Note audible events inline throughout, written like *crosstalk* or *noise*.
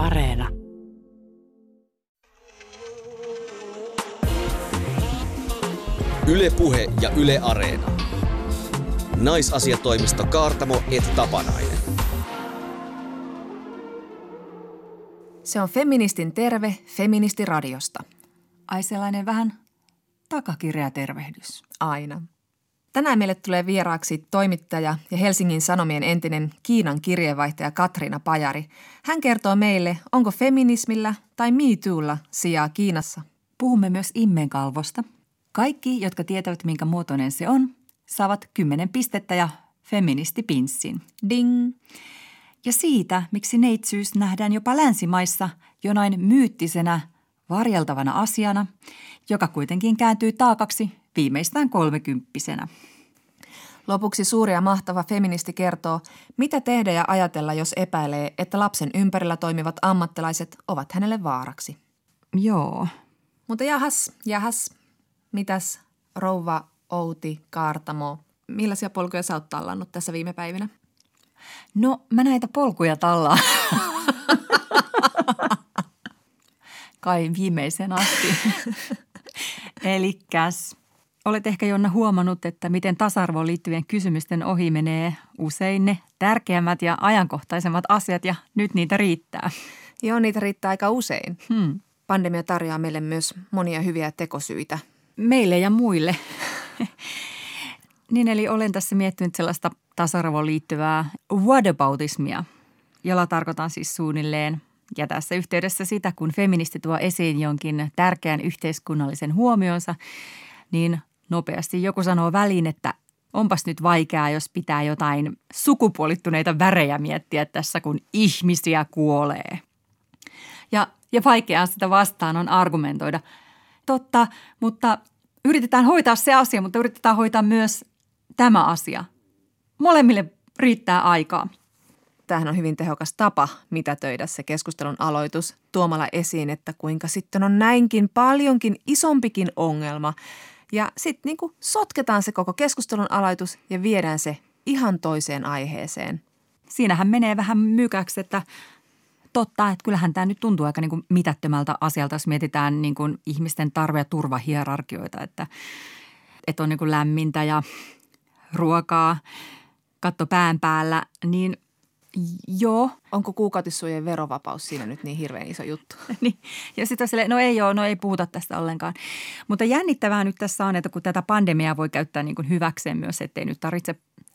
Areena. Ylepuhe ja Yle Areena. Naisasiatoimisto Kaartamo et Tapanainen. Se on Feministin terve Feministiradiosta. Ai sellainen vähän takakirja tervehdys. Aina. Tänään meille tulee vieraaksi toimittaja ja Helsingin Sanomien entinen Kiinan kirjeenvaihtaja Katriina Pajari. Hän kertoo meille, onko feminismillä tai MeToolla sijaa Kiinassa. Puhumme myös immenkalvosta. Kaikki, jotka tietävät minkä muotoinen se on, saavat 10 pistettä ja feministipinssin. Ding! Ja siitä, miksi neitsyys nähdään jopa länsimaissa jonain myyttisenä, varjeltavana asiana, joka kuitenkin kääntyy taakaksi viimeistään kolmekymppisenä. Lopuksi suuri ja mahtava feministi kertoo, mitä tehdä ja ajatella, jos epäilee, että lapsen ympärillä toimivat ammattilaiset ovat hänelle vaaraksi. Joo. Mutta jahas, jahas, mitäs rouva Outi Kaartamo, millaisia polkuja sä oot tallannut tässä viime päivinä? No mä näitä polkuja tallaan. *laughs* Kai viimeisen asti. *laughs* Elikkäs olet ehkä Jonna huomannut, että miten tasa-arvoon liittyvien kysymysten ohi menee usein ne tärkeimmät ja ajankohtaisemmat asiat ja nyt niitä riittää. Joo, niitä riittää aika usein. Hmm. Pandemia tarjoaa meille myös monia hyviä tekosyitä. Meille ja muille. niin eli olen tässä miettinyt sellaista tasa-arvoon liittyvää whataboutismia, jolla tarkoitan siis suunnilleen ja tässä yhteydessä sitä, kun feministi tuo esiin jonkin tärkeän yhteiskunnallisen huomionsa, niin nopeasti joku sanoo väliin, että onpas nyt vaikeaa, jos pitää jotain sukupuolittuneita värejä miettiä tässä, kun ihmisiä kuolee. Ja, ja vaikeaa sitä vastaan on argumentoida. Totta, mutta yritetään hoitaa se asia, mutta yritetään hoitaa myös tämä asia. Molemmille riittää aikaa. Tämähän on hyvin tehokas tapa mitätöidä se keskustelun aloitus tuomalla esiin, että kuinka sitten on näinkin paljonkin isompikin ongelma. Ja sitten niin sotketaan se koko keskustelun aloitus ja viedään se ihan toiseen aiheeseen. Siinähän menee vähän mykäksi, että totta, että kyllähän tämä nyt tuntuu aika niin kuin mitättömältä asialta, jos mietitään niin kuin ihmisten tarve- ja turvahierarkioita, että, että on niin kuin lämmintä ja ruokaa, katto pään päällä, niin – Joo. Onko kuukautissuojen verovapaus siinä nyt niin hirveän iso juttu? *laughs* niin. Ja sitten sille, no ei joo, no ei puhuta tästä ollenkaan. Mutta jännittävää nyt tässä on, että kun tätä pandemiaa voi käyttää niin kuin hyväkseen myös, ettei nyt tarvitse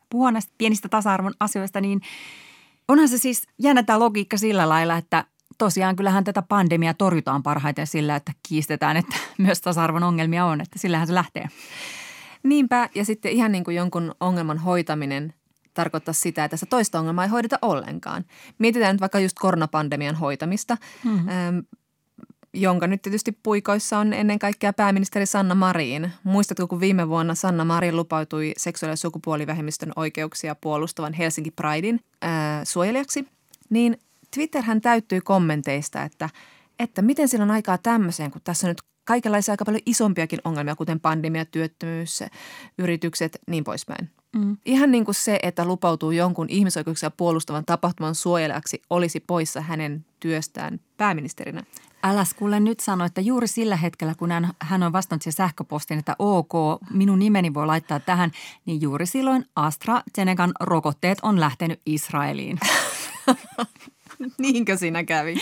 puhua näistä pienistä tasa-arvon asioista, niin onhan se siis jännä tämä logiikka sillä lailla, että tosiaan kyllähän tätä pandemiaa torjutaan parhaiten sillä, että kiistetään, että *laughs* myös tasa-arvon ongelmia on, että sillähän se lähtee. Niinpä, ja sitten ihan niin kuin jonkun ongelman hoitaminen – tarkoittaa sitä, että sitä toista ongelmaa ei hoideta ollenkaan. Mietitään nyt vaikka just koronapandemian hoitamista, mm-hmm. ähm, jonka nyt tietysti puikoissa on ennen kaikkea pääministeri Sanna Marin. Muistatko, kun viime vuonna Sanna Marin lupautui seksuaali- ja sukupuolivähemmistön oikeuksia puolustavan Helsinki Pridein äh, suojelijaksi? Niin Twitterhän täyttyi kommenteista, että, että miten sillä on aikaa tämmöiseen, kun tässä on nyt kaikenlaisia aika paljon isompiakin ongelmia, kuten pandemia, työttömyys, yritykset, niin poispäin. Mm. Ihan niin kuin se, että lupautuu jonkun ihmisoikeuksia puolustavan tapahtuman suojelijaksi, olisi poissa hänen työstään pääministerinä. Äläs kuule nyt sano, että juuri sillä hetkellä, kun hän, hän on vastannut siihen sähköpostiin, että ok, minun nimeni voi laittaa tähän, niin juuri silloin AstraZenecan rokotteet on lähtenyt Israeliin. *laughs* Niinkö siinä kävi?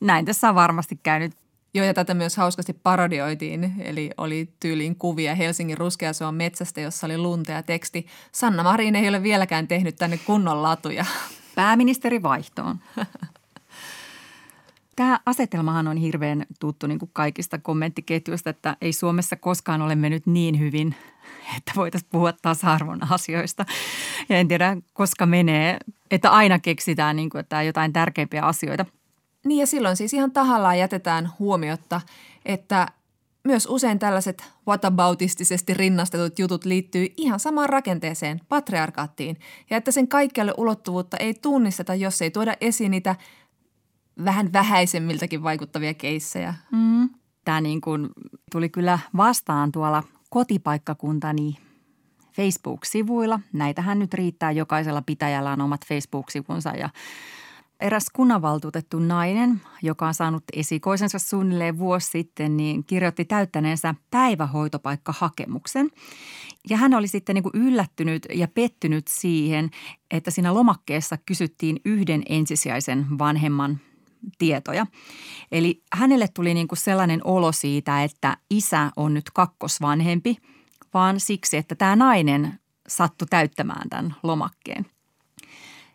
Näin tässä on varmasti käynyt. Joo, ja tätä myös hauskasti parodioitiin, eli oli tyyliin kuvia Helsingin ruskeasuon metsästä, jossa oli lunta ja teksti. Sanna Marin ei ole vieläkään tehnyt tänne kunnon latuja. *laughs* Pääministeri vaihtoon. *laughs* Tämä asetelmahan on hirveän tuttu niin kuin kaikista kommenttiketjuista, että ei Suomessa koskaan ole mennyt niin hyvin, *laughs* että voitaisiin puhua tasa-arvon asioista. Ja en tiedä, koska menee, että aina keksitään niin kuin, että jotain tärkeimpiä asioita – niin ja silloin siis ihan tahallaan jätetään huomiotta, että myös usein tällaiset whataboutistisesti rinnastetut jutut liittyy ihan samaan rakenteeseen, patriarkaattiin, ja että sen kaikkialle ulottuvuutta ei tunnisteta, jos ei tuoda esiin niitä vähän vähäisemmiltäkin vaikuttavia keissejä. Mm. Tämä niin kuin tuli kyllä vastaan tuolla kotipaikkakuntani Facebook-sivuilla. Näitähän nyt riittää, jokaisella pitäjällä on omat Facebook-sivunsa ja Eräs kunnanvaltuutettu nainen, joka on saanut esikoisensa suunnilleen vuosi sitten, niin kirjoitti täyttäneensä päivähoitopaikkahakemuksen. Ja hän oli sitten niin kuin yllättynyt ja pettynyt siihen, että siinä lomakkeessa kysyttiin yhden ensisijaisen vanhemman tietoja. Eli hänelle tuli niin kuin sellainen olo siitä, että isä on nyt kakkosvanhempi, vaan siksi, että tämä nainen sattui täyttämään tämän lomakkeen.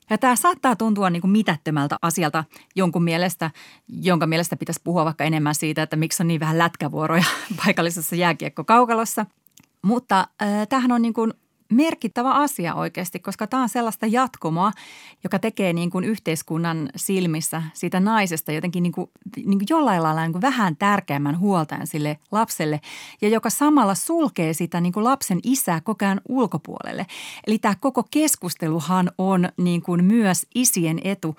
Ja tämä saattaa tuntua niin kuin mitättömältä asialta jonkun mielestä, jonka mielestä pitäisi puhua vaikka enemmän siitä, että miksi on niin vähän lätkävuoroja *laughs* paikallisessa jääkiekkokaukalossa. Mutta äh, tämähän on niin kuin merkittävä asia oikeasti, koska tämä on sellaista jatkumoa, joka tekee niin kuin yhteiskunnan silmissä siitä naisesta jotenkin niin kuin, niin kuin jollain lailla niin kuin vähän tärkeämmän huoltajan sille lapselle ja joka samalla sulkee sitä niin kuin lapsen isää koko ajan ulkopuolelle. Eli tämä koko keskusteluhan on niin kuin myös isien etu.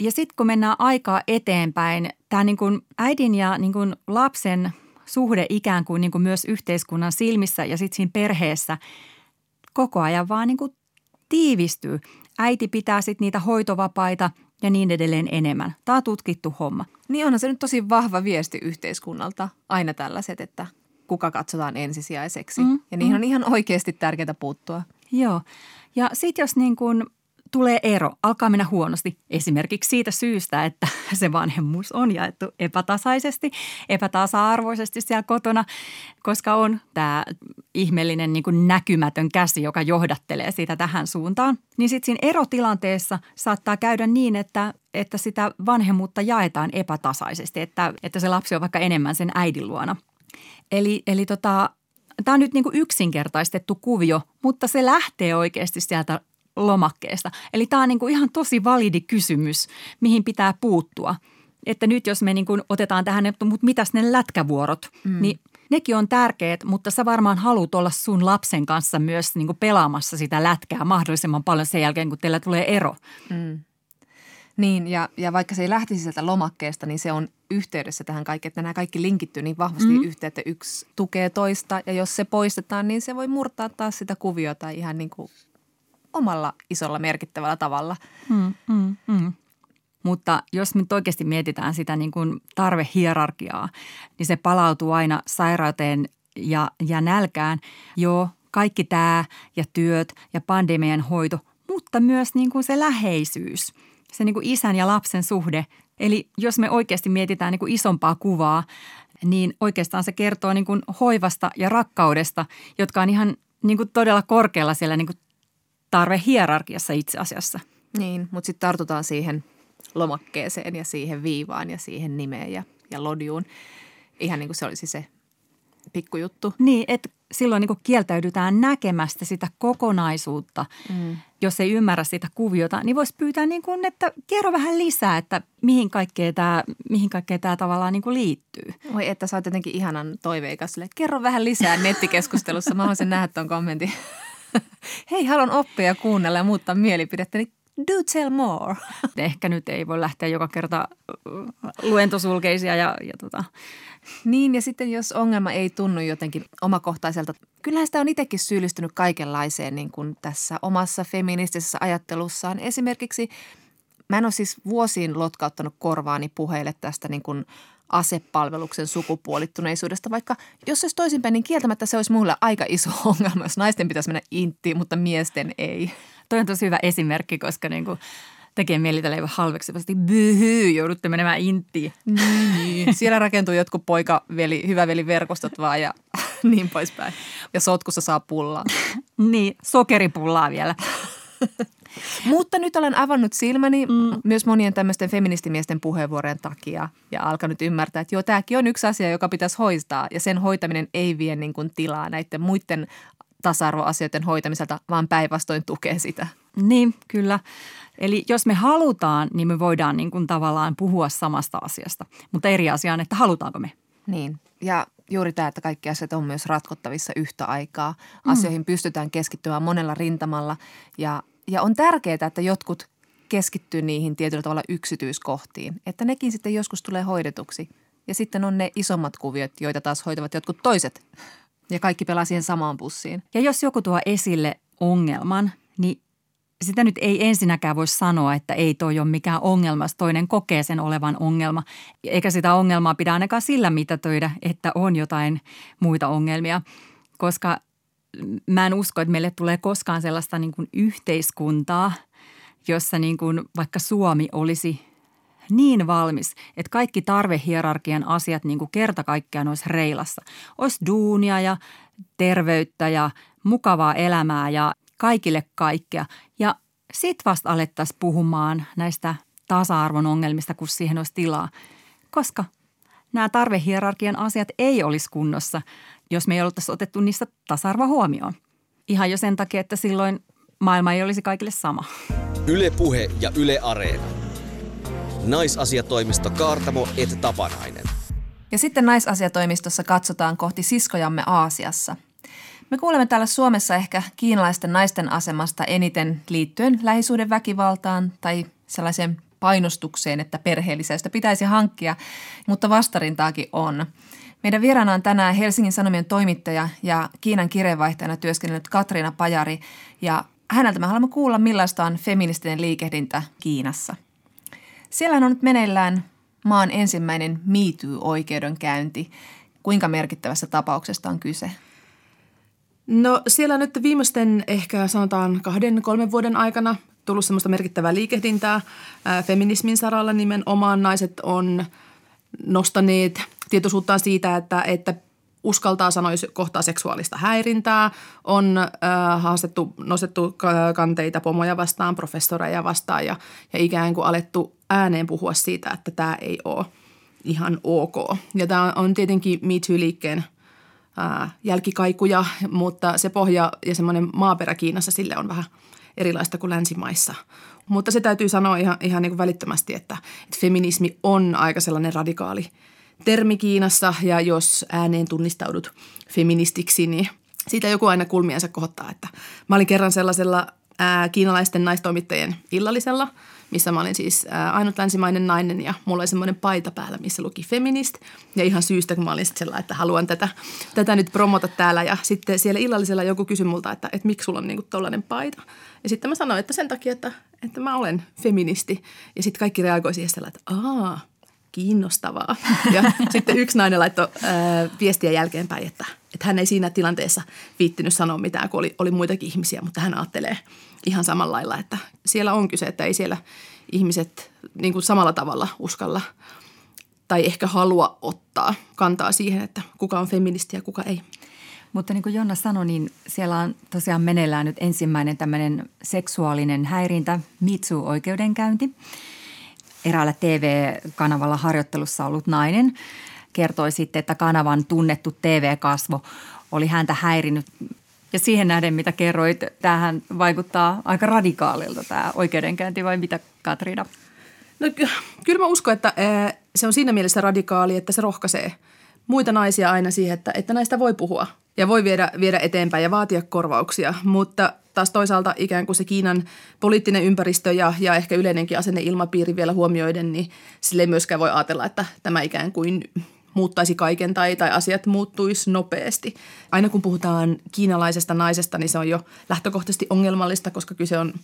Ja sitten kun mennään aikaa eteenpäin, tämä niin kuin äidin ja niin kuin lapsen suhde ikään kuin, niin kuin myös yhteiskunnan silmissä ja sitten siinä perheessä – koko ajan vaan niin kuin tiivistyy. Äiti pitää sitten niitä hoitovapaita ja niin edelleen enemmän. Tämä on tutkittu homma. Niin onhan se nyt tosi vahva viesti yhteiskunnalta, aina tällaiset, että kuka katsotaan ensisijaiseksi. Mm, ja niihin mm. on ihan oikeasti tärkeää puuttua. Joo. Ja sitten jos niin kuin tulee ero, alkaa mennä huonosti esimerkiksi siitä syystä, että *laughs* se vanhemmuus on jaettu epätasaisesti, epätasa-arvoisesti siellä kotona, koska on tämä ihmeellinen niin kuin näkymätön käsi, joka johdattelee sitä tähän suuntaan. Niin sitten siinä erotilanteessa saattaa käydä niin, että, että sitä vanhemmuutta jaetaan epätasaisesti, että, että se lapsi on vaikka enemmän sen äidin luona. Eli, eli tota, Tämä on nyt niin kuin yksinkertaistettu kuvio, mutta se lähtee oikeasti sieltä lomakkeesta. Eli tämä on niin kuin ihan tosi validi kysymys, mihin pitää puuttua. Että nyt jos me niin kuin otetaan tähän, että mutta mitäs ne lätkävuorot, mm. niin nekin on tärkeät, mutta sä varmaan haluat olla sun lapsen kanssa myös niin kuin pelaamassa sitä lätkää mahdollisimman paljon sen jälkeen, kun teillä tulee ero. Mm. Niin, ja, ja vaikka se ei lähtisi sieltä lomakkeesta, niin se on yhteydessä tähän kaikkeen, että nämä kaikki linkittyy niin vahvasti mm. yhteen, että yksi tukee toista. Ja jos se poistetaan, niin se voi murtaa taas sitä kuviota ihan niin kuin omalla isolla merkittävällä tavalla. Mm, mm, mm. Mutta jos nyt oikeasti mietitään sitä niin kuin tarvehierarkiaa, niin se palautuu aina sairauteen ja, ja nälkään. Joo, kaikki tämä ja työt ja pandemian hoito, mutta myös niin kuin se läheisyys, se niin kuin isän ja lapsen suhde. Eli jos me oikeasti mietitään niin kuin isompaa kuvaa, niin oikeastaan se kertoo niin kuin hoivasta ja rakkaudesta, jotka on ihan niin kuin todella korkealla siellä niin kuin tarve hierarkiassa itse asiassa. Niin, mutta sitten tartutaan siihen lomakkeeseen ja siihen viivaan ja siihen nimeen ja, ja lodjuun. Ihan niin kuin se olisi se pikkujuttu. Niin, että silloin niin kuin kieltäydytään näkemästä sitä kokonaisuutta. Mm. Jos ei ymmärrä sitä kuviota, niin voisi pyytää, niin kuin, että kerro vähän lisää, että mihin kaikkea tämä, mihin kaikkea tämä tavallaan niin kuin liittyy. Voi, että sä oot jotenkin ihanan toiveikas. Kerro vähän lisää nettikeskustelussa. Mä haluaisin nähdä tuon kommentin. *laughs* hei, haluan oppia ja kuunnella ja muuttaa mielipidettä, niin do tell more. *laughs* Ehkä nyt ei voi lähteä joka kerta luentosulkeisia ja, ja tota. Niin ja sitten jos ongelma ei tunnu jotenkin omakohtaiselta, kyllähän sitä on itsekin syyllistynyt kaikenlaiseen niin kuin tässä omassa feministisessä ajattelussaan. Esimerkiksi mä en ole siis vuosiin lotkauttanut korvaani puheille tästä niin kuin asepalveluksen sukupuolittuneisuudesta, vaikka jos se olisi toisinpäin, niin kieltämättä se olisi mulle aika iso *laughs* ongelma, jos naisten pitäisi mennä inttiin, mutta miesten ei. Toi on tosi hyvä esimerkki, koska niin kuin tekee mieli tällä halveksivasti. Byhy, joudutte menemään inttiin. Niin, niin. Siellä rakentuu jotkut poika, veli, hyvä veli verkostot vaan ja *laughs* niin poispäin. Ja sotkussa saa pullaa. *laughs* niin, sokeripullaa vielä. Mutta nyt olen avannut silmäni mm. myös monien tämmöisten feministimiesten puheenvuorojen takia ja alkanut ymmärtää, että joo, tämäkin on yksi asia, joka pitäisi hoitaa ja sen hoitaminen ei vie niin kuin tilaa näiden muiden tasa-arvoasioiden hoitamiselta, vaan päinvastoin tukee sitä. Niin, kyllä. Eli jos me halutaan, niin me voidaan niin kuin tavallaan puhua samasta asiasta, mutta eri asia on, että halutaanko me. Niin, ja juuri tämä, että kaikki asiat on myös ratkottavissa yhtä aikaa. Mm. Asioihin pystytään keskittymään monella rintamalla ja ja on tärkeää, että jotkut keskittyy niihin tietyllä tavalla yksityiskohtiin, että nekin sitten joskus tulee hoidetuksi. Ja sitten on ne isommat kuviot, joita taas hoitavat jotkut toiset. Ja kaikki pelaa siihen samaan pussiin. Ja jos joku tuo esille ongelman, niin sitä nyt ei ensinnäkään voi sanoa, että ei toi ole mikään ongelma, jos toinen kokee sen olevan ongelma. Eikä sitä ongelmaa pidä ainakaan sillä mitätöidä, että on jotain muita ongelmia, koska mä en usko, että meille tulee koskaan sellaista niin kuin yhteiskuntaa, jossa niin kuin vaikka Suomi olisi niin valmis, että kaikki tarvehierarkian asiat niin kuin kerta kaikkiaan olisi reilassa. Olisi duunia ja terveyttä ja mukavaa elämää ja kaikille kaikkea. Ja sit vasta alettaisiin puhumaan näistä tasa-arvon ongelmista, kun siihen olisi tilaa. Koska nämä tarvehierarkian asiat ei olisi kunnossa, jos me ei oltaisi otettu niistä tasa-arvoa huomioon. Ihan jo sen takia, että silloin maailma ei olisi kaikille sama. Yle Puhe ja Yle Areena. Naisasiatoimisto Kaartamo et Tapanainen. Ja sitten naisasiatoimistossa katsotaan kohti siskojamme Aasiassa. Me kuulemme täällä Suomessa ehkä kiinalaisten naisten asemasta eniten liittyen lähisuhdeväkivaltaan tai sellaiseen painostukseen, että perheellisestä pitäisi hankkia, mutta vastarintaakin on. Meidän vieraana on tänään Helsingin Sanomien toimittaja ja Kiinan kirjeenvaihtajana työskennellyt Katriina Pajari ja häneltä me haluamme kuulla, millaista on feministinen liikehdintä Kiinassa. Siellä on nyt meneillään maan ensimmäinen MeToo-oikeudenkäynti. Kuinka merkittävässä tapauksesta on kyse? No siellä nyt viimeisten ehkä sanotaan kahden, kolmen vuoden aikana tullut semmoista merkittävää liikehdintää. Feminismin saralla nimenomaan naiset on nostaneet tietoisuuttaan siitä, että, että uskaltaa sanoa, kohtaa seksuaalista häirintää, on äh, haastettu, nostettu kanteita pomoja vastaan, professoreja vastaan ja, ja ikään kuin alettu ääneen puhua siitä, että tämä ei ole ihan ok. Ja tämä on tietenkin Me Too-liikkeen äh, jälkikaikuja, mutta se pohja ja semmoinen maaperä Kiinassa sille on vähän erilaista kuin länsimaissa. Mutta se täytyy sanoa ihan, ihan niin kuin välittömästi, että, että feminismi on aika sellainen radikaali – termi Kiinassa ja jos ääneen tunnistaudut feministiksi, niin siitä joku aina kulmiansa kohottaa. Että mä olin kerran sellaisella ää, kiinalaisten naistoimittajien illallisella, missä mä olin siis ää, ainut länsimainen nainen ja mulla oli semmoinen paita päällä, missä luki feminist. Ja ihan syystä, kun mä olin sellainen, että haluan tätä, tätä nyt promota täällä. Ja sitten siellä illallisella joku kysyi multa, että, että miksi sulla on niinku tollainen paita. Ja sitten mä sanoin, että sen takia, että, että mä olen feministi. Ja sitten kaikki reagoi siihen että aah, kiinnostavaa. Ja *laughs* sitten yksi nainen laittoi ää, viestiä jälkeenpäin, että, että hän ei siinä tilanteessa viittinyt sanoa mitään, kun oli, oli muitakin ihmisiä, mutta hän ajattelee ihan samalla lailla, että siellä on kyse, että ei siellä ihmiset niin kuin samalla tavalla uskalla tai ehkä halua ottaa kantaa siihen, että kuka on feministi ja kuka ei. Mutta niin kuin Jonna sanoi, niin siellä on tosiaan meneillään nyt ensimmäinen tämmöinen seksuaalinen häirintä, Mitsu-oikeudenkäynti eräällä TV-kanavalla harjoittelussa ollut nainen kertoi sitten, että kanavan tunnettu TV-kasvo oli häntä häirinyt. Ja siihen nähden, mitä kerroit, tähän vaikuttaa aika radikaalilta tämä oikeudenkäynti vai mitä Katriina? No kyllä mä uskon, että se on siinä mielessä radikaali, että se rohkaisee muita naisia aina siihen, että, että näistä voi puhua ja voi viedä, viedä eteenpäin ja vaatia korvauksia. Mutta taas toisaalta ikään kuin se Kiinan poliittinen ympäristö ja, ja ehkä yleinenkin asenneilmapiiri vielä huomioiden, niin sille ei myöskään voi ajatella, että tämä ikään kuin muuttaisi kaiken tai, tai asiat muuttuisi nopeasti. Aina kun puhutaan kiinalaisesta naisesta, niin se on jo lähtökohtaisesti ongelmallista, koska kyse on –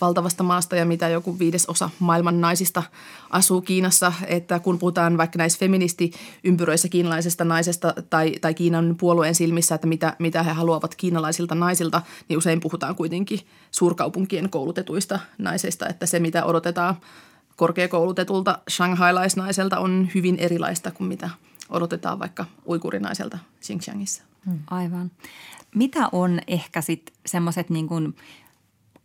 valtavasta maasta ja mitä joku viidesosa maailman naisista asuu Kiinassa. Että kun puhutaan vaikka näissä feministiympyröissä kiinalaisesta naisesta tai, tai Kiinan puolueen silmissä, että mitä, mitä he haluavat kiinalaisilta naisilta, niin usein puhutaan kuitenkin suurkaupunkien koulutetuista naisista, että se mitä odotetaan korkeakoulutetulta shanghailaisnaiselta on hyvin erilaista kuin mitä odotetaan vaikka uikurinaiselta Xinjiangissa. Aivan. Mitä on ehkä sitten semmoiset niin kuin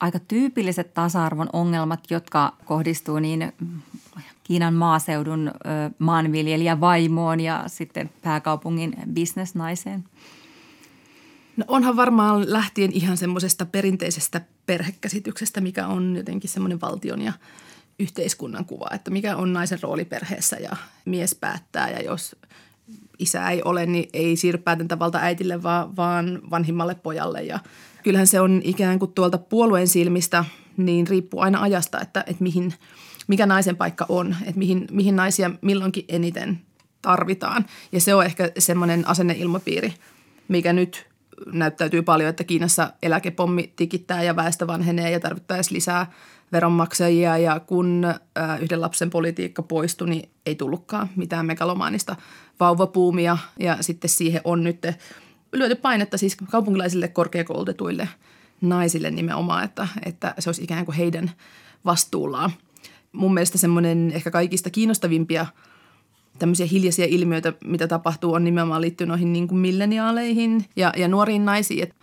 aika tyypilliset tasa-arvon ongelmat, jotka kohdistuu niin Kiinan maaseudun maanviljelijä vaimoon ja sitten pääkaupungin bisnesnaiseen? No onhan varmaan lähtien ihan semmoisesta perinteisestä perhekäsityksestä, mikä on jotenkin semmoinen valtion ja yhteiskunnan kuva, että mikä on naisen rooli perheessä ja mies päättää ja jos isä ei ole, niin ei siirry päätäntävalta äitille, vaan, vaan vanhimmalle pojalle ja – kyllähän se on ikään kuin tuolta puolueen silmistä, niin riippuu aina ajasta, että, että mihin, mikä naisen paikka on, että mihin, mihin naisia milloinkin eniten tarvitaan. Ja se on ehkä semmoinen asenneilmapiiri, mikä nyt näyttäytyy paljon, että Kiinassa eläkepommi tikittää ja väestö vanhenee ja tarvittaisiin lisää veronmaksajia. Ja kun yhden lapsen politiikka poistui, niin ei tullutkaan mitään megalomaanista vauvapuumia. Ja sitten siihen on nyt lyöty painetta siis kaupunkilaisille korkeakoulutetuille naisille nimenomaan, että, että se olisi ikään kuin heidän vastuullaan. Mun mielestä semmoinen ehkä kaikista kiinnostavimpia – tämmöisiä hiljaisia ilmiöitä, mitä tapahtuu, on nimenomaan liittynyt noihin niin kuin milleniaaleihin ja, ja nuoriin naisiin.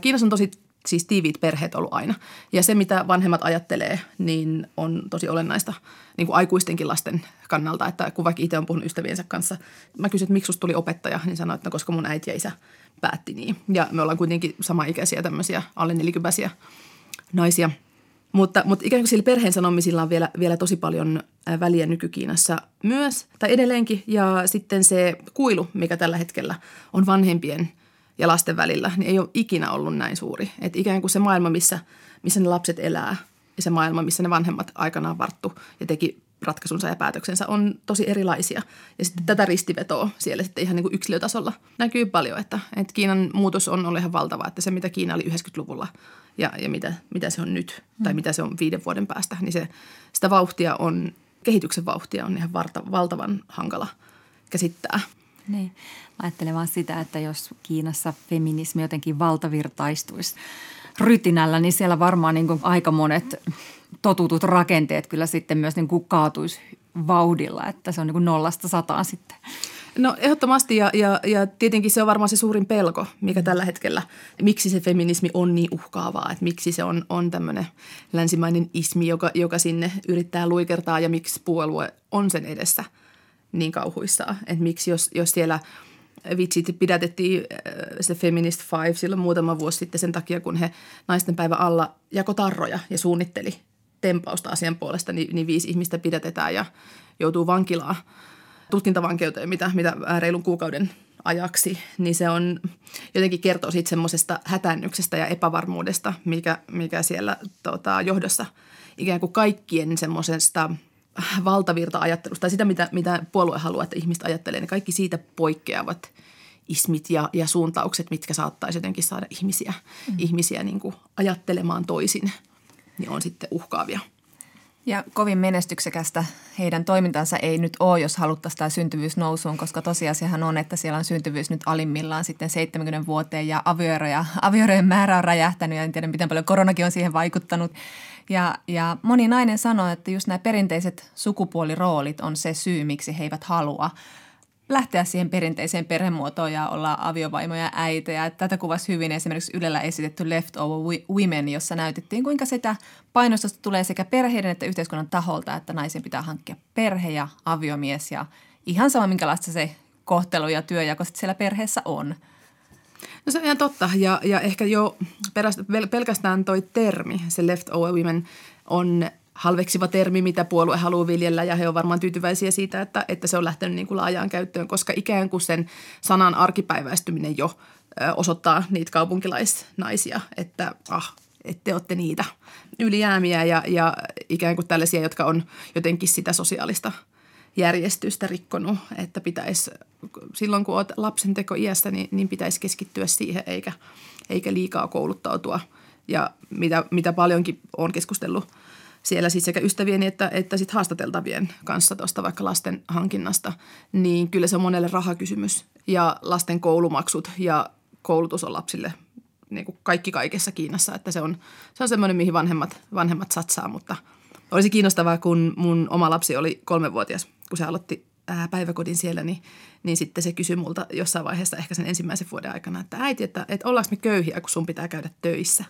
Kiinassa on tosi siis tiiviit perheet ollut aina. Ja se, mitä vanhemmat ajattelee, niin on tosi olennaista niin kuin aikuistenkin lasten kannalta. Että kun vaikka itse on puhunut ystäviensä kanssa, mä kysyin, että miksi tuli opettaja, niin sanoin, että no, koska mun äiti ja isä päätti niin. Ja me ollaan kuitenkin samaikäisiä tämmöisiä alle nelikypäisiä naisia – mutta, mutta ikään kuin sillä perheen sanomisilla on vielä, vielä tosi paljon väliä nykykiinassa myös, tai edelleenkin. Ja sitten se kuilu, mikä tällä hetkellä on vanhempien ja lasten välillä, niin ei ole ikinä ollut näin suuri. Että ikään kuin se maailma, missä, missä ne lapset elää ja se maailma, missä ne vanhemmat aikanaan varttu ja teki ratkaisunsa ja päätöksensä on tosi erilaisia. Ja sitten tätä ristivetoa siellä sitten ihan niin kuin yksilötasolla näkyy paljon, että, että Kiinan muutos on ollut ihan valtava, että se mitä Kiina oli 90-luvulla ja, ja mitä, mitä se on nyt tai mitä se on viiden vuoden päästä, niin se, sitä vauhtia on, kehityksen vauhtia on ihan valtavan hankala käsittää. Niin. Mä ajattelen vaan sitä, että jos Kiinassa feminismi jotenkin valtavirtaistuisi rytinällä, niin siellä varmaan niin kuin aika monet totutut rakenteet kyllä sitten myös niin kuin kaatuisi vauhdilla, että se on niin kuin nollasta sataan sitten. No ehdottomasti ja, ja, ja tietenkin se on varmaan se suurin pelko, mikä tällä hetkellä, miksi se feminismi on niin uhkaavaa, että miksi se on, on tämmöinen länsimainen ismi, joka, joka sinne yrittää luikertaa ja miksi puolue on sen edessä niin kauhuissaan. Että miksi jos, jos siellä vitsit pidätettiin äh, se Feminist Five silloin muutama vuosi sitten sen takia, kun he naisten päivä alla jako tarroja ja suunnitteli tempausta asian puolesta, niin, niin viisi ihmistä pidätetään ja joutuu vankilaan tutkintavankeuteen, mitä, mitä reilun kuukauden ajaksi, niin se on jotenkin kertoo siitä semmoisesta hätännyksestä ja epävarmuudesta, mikä, mikä siellä tota, johdossa ikään kuin kaikkien semmoisesta valtavirta-ajattelusta tai sitä, mitä, mitä puolue haluaa, että ihmiset ajattelee, niin kaikki siitä poikkeavat ismit ja, ja suuntaukset, mitkä saattaisi jotenkin saada ihmisiä, mm. ihmisiä niin kuin ajattelemaan toisin, niin on sitten uhkaavia. Ja kovin menestyksekästä heidän toimintansa ei nyt ole, jos haluttaisiin tämä syntyvyys nousuun, koska tosiasiahan on, että siellä on syntyvyys nyt alimmillaan sitten 70 vuoteen ja avioeroja, avioerojen määrä on räjähtänyt ja en tiedä miten paljon koronakin on siihen vaikuttanut. Ja, ja moni nainen sanoo, että just nämä perinteiset sukupuoliroolit on se syy, miksi he eivät halua lähteä siihen perinteiseen perhemuotoon ja olla aviovaimoja ja äitejä. Tätä kuvasi hyvin esimerkiksi Ylellä esitetty Leftover Women, jossa näytettiin, kuinka sitä painostusta tulee sekä perheiden että yhteiskunnan taholta, että naisen pitää hankkia perhe ja aviomies ja ihan sama, minkälaista se kohtelu ja työjako siellä perheessä on. No se on ihan totta ja, ja ehkä jo pelkästään toi termi, se leftover women, on halveksiva termi, mitä puolue haluaa viljellä ja he ovat varmaan tyytyväisiä siitä, että, että se on lähtenyt niin kuin laajaan käyttöön, koska ikään kuin sen sanan arkipäiväistyminen jo osoittaa niitä kaupunkilaisnaisia, että ah, että olette niitä ylijäämiä ja, ja ikään kuin tällaisia, jotka on jotenkin sitä sosiaalista järjestystä rikkonut, että pitäisi, silloin kun olet lapsen teko iässä, niin, niin pitäisi keskittyä siihen eikä, eikä liikaa kouluttautua. Ja mitä, mitä paljonkin olen keskustellut – siellä siis sekä ystävien että, että sit haastateltavien kanssa tuosta vaikka lasten hankinnasta, niin kyllä se on monelle rahakysymys. Ja lasten koulumaksut ja koulutus on lapsille niin kuin kaikki kaikessa Kiinassa, että se on, se on semmoinen, mihin vanhemmat, vanhemmat satsaa, mutta olisi kiinnostavaa, kun mun oma lapsi oli kolmevuotias, kun se aloitti ää, päiväkodin siellä, niin, niin sitten se kysyi multa jossain vaiheessa ehkä sen ensimmäisen vuoden aikana, että äiti, että, että ollaanko me köyhiä, kun sun pitää käydä töissä.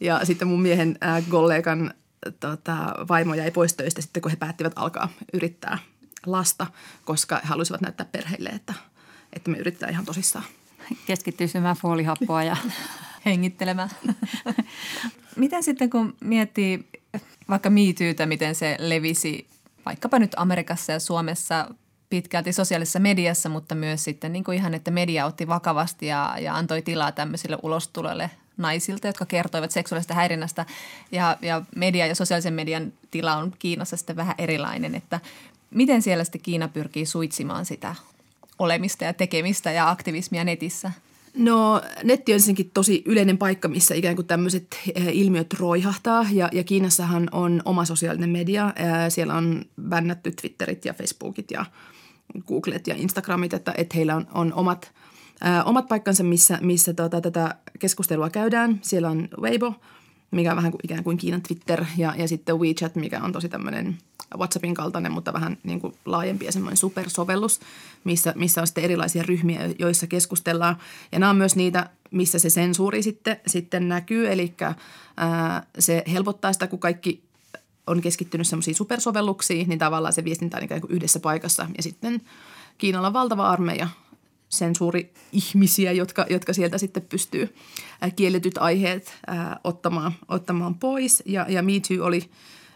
Ja sitten mun miehen ää, kollegan tota, vaimo jäi pois töistä sitten, kun he päättivät alkaa yrittää lasta, koska he halusivat näyttää perheille, että, että me yritetään ihan tosissaan. Keskittyy syömään foolihappoa ja *laughs* hengittelemään. miten sitten kun miettii vaikka miityytä, miten se levisi vaikkapa nyt Amerikassa ja Suomessa pitkälti sosiaalisessa mediassa, mutta myös sitten niin kuin ihan, että media otti vakavasti ja, ja antoi tilaa tämmöisille ulostuloille naisilta, jotka kertoivat seksuaalista häirinnästä. Ja, ja media ja sosiaalisen median tila on Kiinassa sitten vähän erilainen, että miten siellä sitten Kiina pyrkii suitsimaan sitä olemista ja tekemistä ja aktivismia netissä? No netti on ensinnäkin tosi yleinen paikka, missä ikään kuin tämmöiset eh, ilmiöt roihahtaa ja, ja Kiinassahan on oma sosiaalinen media. Eh, siellä on bännätty Twitterit ja Facebookit ja Googlet ja Instagramit, että, että heillä on, on omat, omat paikkansa, missä, missä tota, tätä keskustelua käydään. Siellä on Weibo, mikä on vähän kuin, ikään kuin Kiinan Twitter ja, ja sitten WeChat, mikä on tosi tämmöinen WhatsAppin kaltainen, mutta vähän niin kuin laajempi ja semmoinen supersovellus, missä, missä on sitten erilaisia ryhmiä, joissa keskustellaan. Ja nämä on myös niitä, missä se sensuuri sitten, sitten näkyy, eli ää, se helpottaa sitä, kun kaikki on keskittynyt semmoisiin supersovelluksiin, niin tavallaan se viestintä on ikään kuin yhdessä paikassa. Ja sitten Kiinalla on valtava armeija sensuuri ihmisiä, jotka, jotka sieltä sitten pystyy kielletyt aiheet ää, ottamaan, ottamaan pois. Ja, ja Me Too oli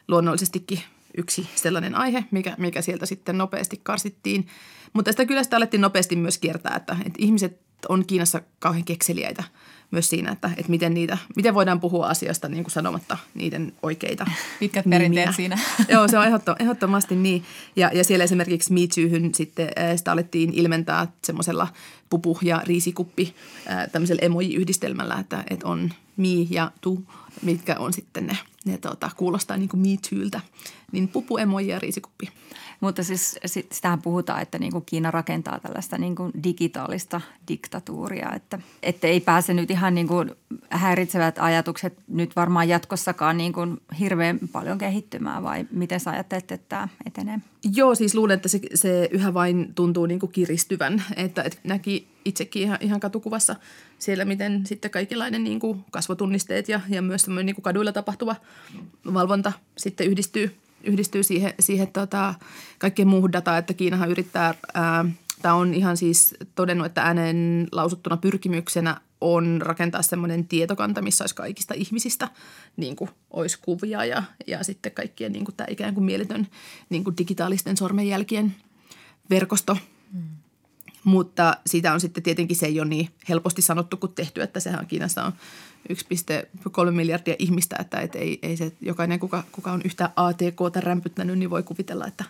luonnollisestikin yksi sellainen aihe, mikä, mikä sieltä sitten nopeasti karsittiin. Mutta sitä kyllä sitä alettiin nopeasti myös kiertää, että, että ihmiset on Kiinassa kauhean kekseliäitä – myös siinä, että, että miten, niitä, miten voidaan puhua asiasta niin kuin sanomatta niiden oikeita *laughs* Pitkät perinteet siinä. *laughs* Joo, se on ehdottomasti niin. Ja, ja siellä esimerkiksi Me Toohyn sitten sitä alettiin ilmentää semmoisella pupu- ja riisikuppi tämmöisellä emoji-yhdistelmällä, että, että on me ja tu, mitkä on sitten ne, ne tota, kuulostaa niin kuin Me. Niin pupu, emoji ja riisikuppi. Mutta siis sitähän puhutaan, että niin kuin Kiina rakentaa tällaista niin kuin digitaalista diktatuuria, että, että ei pääse nyt ihan niin kuin häiritsevät ajatukset nyt varmaan jatkossakaan niin kuin hirveän paljon kehittymään vai miten sä ajattelet, että tämä etenee? Joo, siis luulen, että se, se yhä vain tuntuu niin kuin kiristyvän, että, että näki itsekin ihan, ihan katukuvassa siellä, miten sitten kaikenlainen niin kuin kasvotunnisteet ja, ja myös niin kuin kaduilla tapahtuva valvonta sitten yhdistyy – yhdistyy siihen, siihen tota, kaikkeen muuhun dataan, että Kiinahan yrittää, tämä on ihan siis todennut, että äänen lausuttuna pyrkimyksenä on rakentaa semmoinen tietokanta, missä olisi kaikista ihmisistä niin kuin olisi kuvia ja, ja sitten kaikkien niin kuin tämä ikään kuin mieletön niin kuin digitaalisten sormenjälkien verkosto. Mm. Mutta siitä on sitten tietenkin se ei ole niin helposti sanottu kuin tehty, että sehän Kiinassa on 1,3 miljardia ihmistä, että et ei, ei se jokainen, kuka, kuka on yhtä ATKta rämpyttänyt, niin voi kuvitella, että,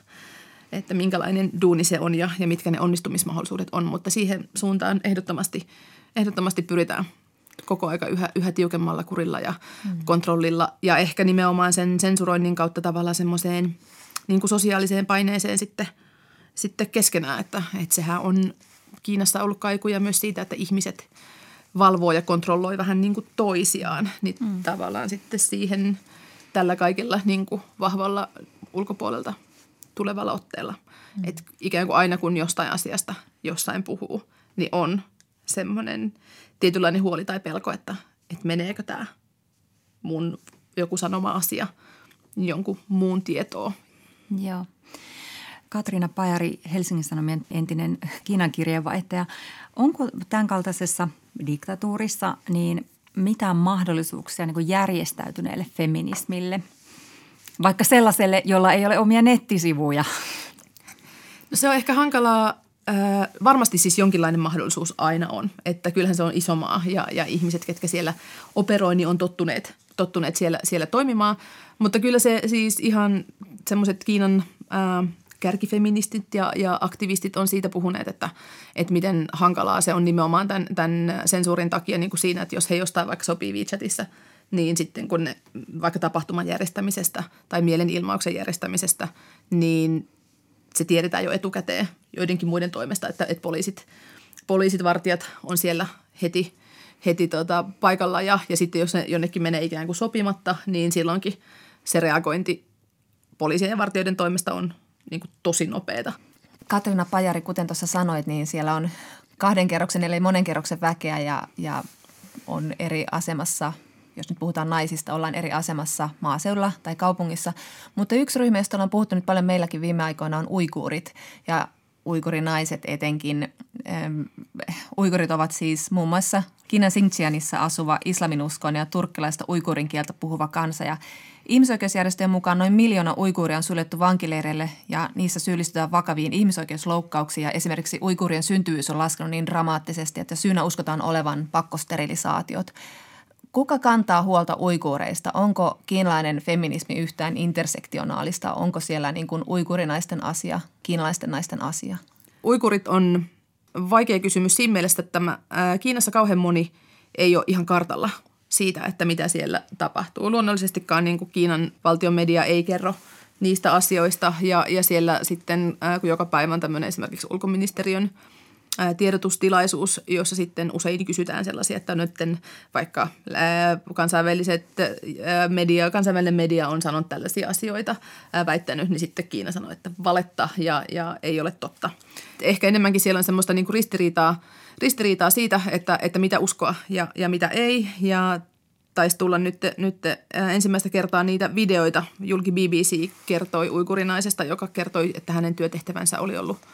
että minkälainen duuni se on ja, ja mitkä ne onnistumismahdollisuudet on. Mutta siihen suuntaan ehdottomasti, ehdottomasti pyritään koko aika yhä, yhä tiukemmalla kurilla ja mm. kontrollilla ja ehkä nimenomaan sen sensuroinnin kautta tavallaan semmoiseen niin kuin sosiaaliseen paineeseen sitten, sitten keskenään, että, että sehän on Kiinassa ollut kaikuja myös siitä, että ihmiset – valvoo ja kontrolloi vähän niin kuin toisiaan, niin mm. tavallaan sitten siihen tällä kaikilla niin kuin vahvalla ulkopuolelta tulevalla otteella. Mm. Että ikään kuin aina kun jostain asiasta jossain puhuu, niin on semmoinen tietynlainen huoli tai pelko, että, että meneekö tämä mun joku sanoma asia jonkun muun tietoa. Joo. Katriina Pajari, Helsingin Sanomien entinen Kiinan kirjeenvaihtaja. Onko tämän kaltaisessa diktatuurissa niin mitään mahdollisuuksia niin järjestäytyneelle feminismille, vaikka sellaiselle, jolla ei ole omia nettisivuja? No se on ehkä hankalaa. Varmasti siis jonkinlainen mahdollisuus aina on, että kyllähän se on iso maa ja, ja ihmiset, ketkä siellä operoi, niin on tottuneet, tottuneet siellä, siellä toimimaan. Mutta kyllä se siis ihan semmoiset Kiinan äh, kärkifeministit ja, ja aktivistit on siitä puhuneet, että, että miten hankalaa se on nimenomaan tämän, tämän sensuurin takia niin kuin siinä, että jos he jostain vaikka sopii WeChatissa, niin sitten kun ne vaikka tapahtuman järjestämisestä tai mielenilmauksen järjestämisestä, niin se tiedetään jo etukäteen joidenkin muiden toimesta, että, että poliisit, poliisit, vartijat on siellä heti, heti tota paikalla ja, ja sitten jos ne jonnekin menee ikään kuin sopimatta, niin silloinkin se reagointi poliisien ja vartijoiden toimesta on niin kuin tosi nopeata. Katriina Pajari, kuten tuossa sanoit, niin siellä on kahden kerroksen eli monen kerroksen väkeä ja, ja on eri asemassa, jos nyt puhutaan naisista, ollaan eri asemassa maaseudulla tai kaupungissa. Mutta yksi ryhmä, josta ollaan puhuttu nyt paljon meilläkin viime aikoina, on uikuurit. Ja uikurinaiset etenkin. Uikurit ovat siis muun muassa Kiinan Xinjiangissa asuva islaminuskon ja turkkilaista uikurin kieltä puhuva kansa. Ja ihmisoikeusjärjestöjen mukaan noin miljoona uikuuria on suljettu vankileireille ja niissä syyllistytään vakaviin ihmisoikeusloukkauksiin. Ja esimerkiksi uikuurien syntyvyys on laskenut niin dramaattisesti, että syynä uskotaan olevan pakkosterilisaatiot. Kuka kantaa huolta uikuureista? Onko kiinalainen feminismi yhtään intersektionaalista? Onko siellä niin kuin uikurinaisten asia, kiinalaisten naisten asia? Uikurit on vaikea kysymys siinä mielessä, että tämä, ää, Kiinassa kauhean moni ei ole ihan kartalla siitä, että mitä siellä tapahtuu. Luonnollisestikaan niin kuin Kiinan valtion media ei kerro niistä asioista ja, ja siellä sitten, ää, kun joka päivä on tämmöinen esimerkiksi ulkoministeriön – tiedotustilaisuus, jossa sitten usein kysytään sellaisia, että nyt vaikka kansainväliset media, kansainvälinen media on sanonut tällaisia asioita, väittänyt, niin sitten Kiina sanoo, että valetta ja, ja ei ole totta. Ehkä enemmänkin siellä on semmoista niin kuin ristiriitaa, ristiriitaa siitä, että, että mitä uskoa ja, ja mitä ei. Ja taisi tulla nyt, nyt ensimmäistä kertaa niitä videoita. Julki BBC kertoi uikurinaisesta, joka kertoi, että hänen työtehtävänsä oli ollut –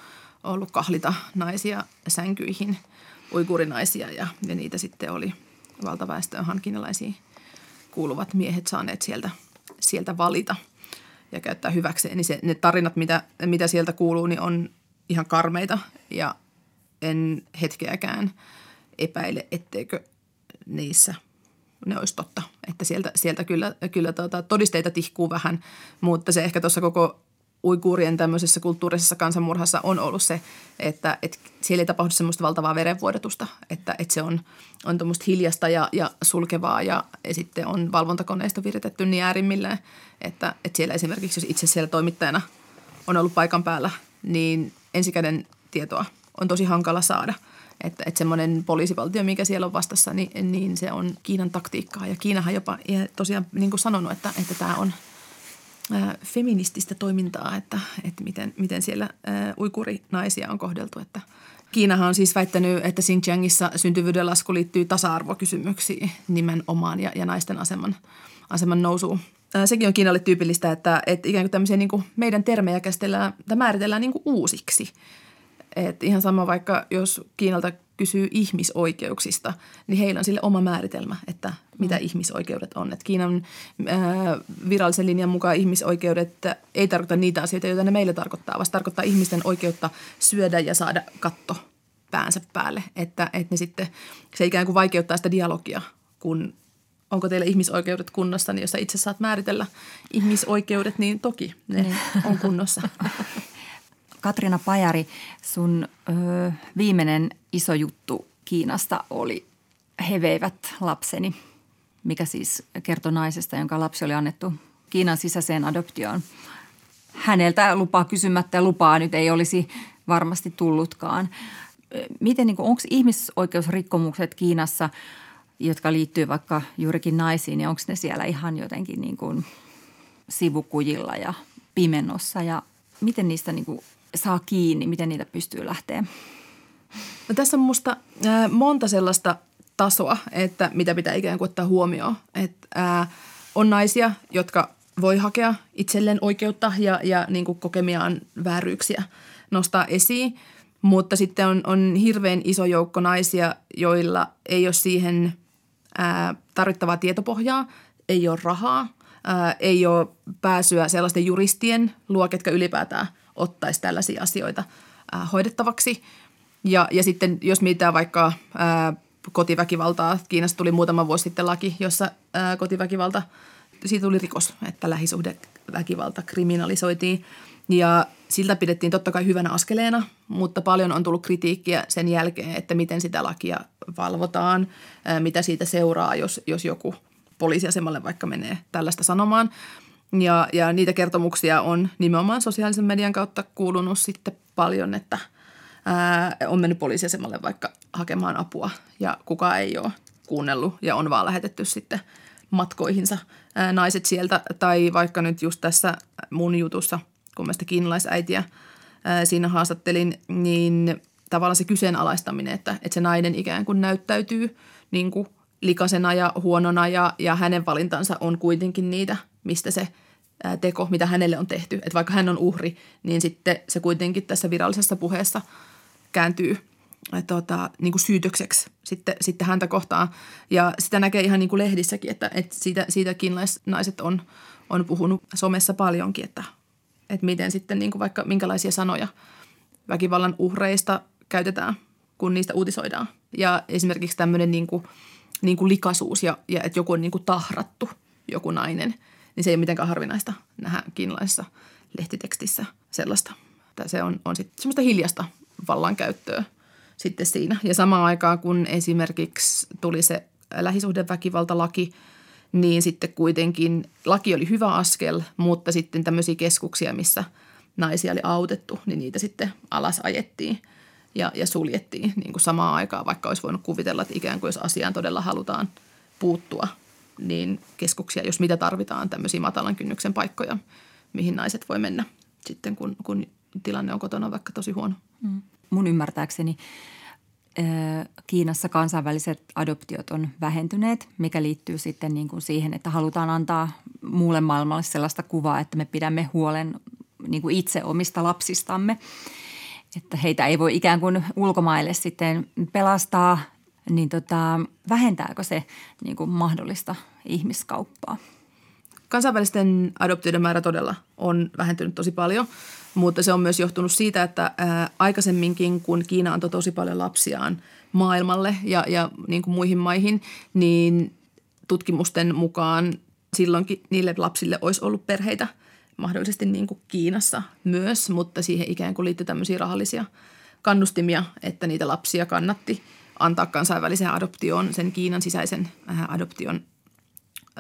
ollut kahlita naisia sänkyihin, uikurinaisia ja, ja niitä sitten oli valtaväestöön kiinalaisiin kuuluvat miehet saaneet sieltä, sieltä valita ja käyttää hyväkseen. Niin se, ne tarinat, mitä, mitä sieltä kuuluu, niin on ihan karmeita ja en hetkeäkään epäile, etteikö niissä ne olisi totta. Että sieltä, sieltä kyllä, kyllä tuota, todisteita tihkuu vähän, mutta se ehkä tuossa koko uikuurien tämmöisessä kulttuurisessa kansanmurhassa on ollut se, että, että siellä ei tapahdu semmoista valtavaa verenvuodatusta, että, että se on, on tuommoista hiljasta ja, ja sulkevaa ja, ja sitten on valvontakoneisto viritetty niin äärimmilleen, että, että siellä esimerkiksi jos itse siellä toimittajana on ollut paikan päällä, niin ensikäden tietoa on tosi hankala saada. Että, että semmoinen poliisivaltio, mikä siellä on vastassa, niin, niin se on Kiinan taktiikkaa. Ja Kiinahan jopa tosiaan niin kuin sanonut, että, että tämä on – feminististä toimintaa, että, että miten, miten siellä uikurinaisia on kohdeltu. Että Kiinahan on siis väittänyt, että Xinjiangissa syntyvyyden lasku liittyy tasa-arvokysymyksiin nimenomaan ja, ja naisten aseman, aseman nousuun. Sekin on Kiinalle tyypillistä, että, että ikään kuin tämmöisiä niin kuin meidän termejä käsitellään tai määritellään niin kuin uusiksi – et ihan sama vaikka, jos Kiinalta kysyy ihmisoikeuksista, niin heillä on sille oma määritelmä, että mitä mm. ihmisoikeudet on. Et Kiinan ää, virallisen linjan mukaan ihmisoikeudet ei tarkoita niitä asioita, joita ne meille tarkoittaa, vaan tarkoittaa ihmisten oikeutta syödä ja saada katto päänsä päälle. Että, että ne sitten, se ikään kuin vaikeuttaa sitä dialogia, kun onko teillä ihmisoikeudet kunnossa, niin jos sä itse saat määritellä ihmisoikeudet, niin toki ne niin. on kunnossa. *laughs* Katrina Pajari, sun ö, viimeinen iso juttu Kiinasta oli He veivät lapseni, mikä siis kertoi naisesta, jonka lapsi oli annettu Kiinan sisäiseen adoptioon. Häneltä lupaa kysymättä lupaa nyt ei olisi varmasti tullutkaan. Miten, niin onko ihmisoikeusrikkomukset Kiinassa, jotka liittyy vaikka juurikin naisiin, niin onko ne siellä ihan jotenkin niin kuin sivukujilla ja pimennossa ja miten niistä niin kuin saa kiinni, miten niitä pystyy lähteä? No tässä on musta äh, monta sellaista tasoa, että mitä pitää ikään kuin ottaa huomioon. Että äh, on naisia, jotka voi hakea itselleen oikeutta ja, ja niin kuin kokemiaan vääryyksiä nostaa esiin. Mutta sitten on, on hirveän iso joukko naisia, joilla ei ole siihen ää, tarvittavaa tietopohjaa, ei ole rahaa, ää, ei ole pääsyä sellaisten juristien luo, ketkä ylipäätään – ottaisi tällaisia asioita ää, hoidettavaksi. Ja, ja sitten jos mietitään vaikka ää, kotiväkivaltaa, Kiinassa tuli muutama vuosi sitten laki, jossa ää, kotiväkivalta, siitä tuli rikos, että lähisuhdeväkivalta kriminalisoitiin. Ja siltä pidettiin totta kai hyvänä askeleena, mutta paljon on tullut kritiikkiä sen jälkeen, että miten sitä lakia valvotaan, ää, mitä siitä seuraa, jos, jos joku poliisiasemalle vaikka menee tällaista sanomaan. Ja, ja niitä kertomuksia on nimenomaan sosiaalisen median kautta kuulunut sitten paljon, että ää, on mennyt poliisiasemalle vaikka hakemaan apua ja kukaan ei ole kuunnellut ja on vaan lähetetty sitten matkoihinsa ää, naiset sieltä. Tai vaikka nyt just tässä mun jutussa, kun mä sitä kiinalaisäitiä ää, siinä haastattelin, niin tavallaan se kyseenalaistaminen, että, että se nainen ikään kuin näyttäytyy niin kuin likasena ja huonona ja, ja hänen valintansa on kuitenkin niitä, mistä se – teko, mitä hänelle on tehty. Että vaikka hän on uhri, niin sitten se kuitenkin tässä virallisessa puheessa kääntyy tota, niin kuin syytökseksi sitten, sitten häntä kohtaan. Ja sitä näkee ihan niin kuin lehdissäkin, että, että siitä, siitäkin naiset on, on puhunut somessa paljonkin, että, että miten sitten niin kuin vaikka minkälaisia sanoja väkivallan uhreista käytetään, kun niistä uutisoidaan. Ja esimerkiksi tämmöinen niin kuin, niin kuin likaisuus ja, ja että joku on niin kuin tahrattu, joku nainen – niin se ei ole mitenkään harvinaista nähdä kiinalaisessa lehtitekstissä sellaista. Tai se on, on sitten semmoista hiljasta vallankäyttöä sitten siinä. Ja samaan aikaan, kun esimerkiksi tuli se lähisuhdeväkivaltalaki, niin sitten kuitenkin laki oli hyvä askel, mutta sitten tämmöisiä keskuksia, missä naisia oli autettu, niin niitä sitten alas ajettiin ja, ja suljettiin niin kuin samaan aikaan, vaikka olisi voinut kuvitella, että ikään kuin jos asiaan todella halutaan puuttua, niin keskuksia, jos mitä tarvitaan, tämmöisiä matalan kynnyksen paikkoja, mihin naiset voi mennä sitten, kun, kun tilanne on kotona vaikka tosi huono. Mm. Mun ymmärtääkseni Kiinassa kansainväliset adoptiot on vähentyneet, mikä liittyy sitten niin kuin siihen, että halutaan antaa muulle maailmalle sellaista kuvaa, että me pidämme huolen niin kuin itse omista lapsistamme. Että heitä ei voi ikään kuin ulkomaille sitten pelastaa, niin tota, vähentääkö se niin kuin mahdollista ihmiskauppaa? Kansainvälisten adoptioiden määrä todella on vähentynyt tosi paljon – mutta se on myös johtunut siitä, että ää, aikaisemminkin, kun Kiina antoi tosi paljon lapsiaan maailmalle ja, ja niin kuin muihin maihin, niin tutkimusten mukaan silloinkin niille lapsille olisi ollut perheitä mahdollisesti niin kuin Kiinassa myös, mutta siihen ikään kuin liittyy tämmöisiä rahallisia kannustimia, että niitä lapsia kannatti antaa kansainväliseen adoptioon sen Kiinan sisäisen adoption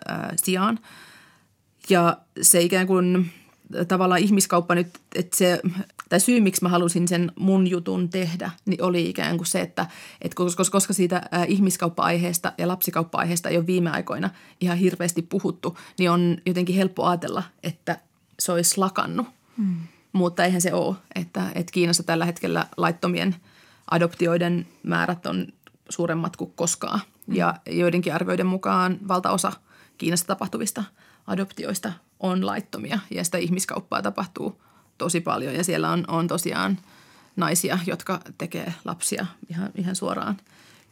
ää, sijaan. Ja se ikään kuin – tavallaan ihmiskauppa nyt, että se, tai syy miksi mä halusin sen mun jutun tehdä, niin oli ikään kuin se, että, että koska, koska siitä ihmiskauppa-aiheesta ja lapsikauppa-aiheesta ei ole viime aikoina ihan hirveästi puhuttu, niin on jotenkin helppo ajatella, että se olisi lakannut. Hmm. Mutta eihän se ole, että, että Kiinassa tällä hetkellä laittomien adoptioiden määrät on suuremmat kuin koskaan. Hmm. Ja joidenkin arvioiden mukaan valtaosa Kiinassa tapahtuvista adoptioista on laittomia ja sitä ihmiskauppaa tapahtuu tosi paljon ja siellä on, on tosiaan naisia, jotka tekee lapsia ihan, ihan suoraan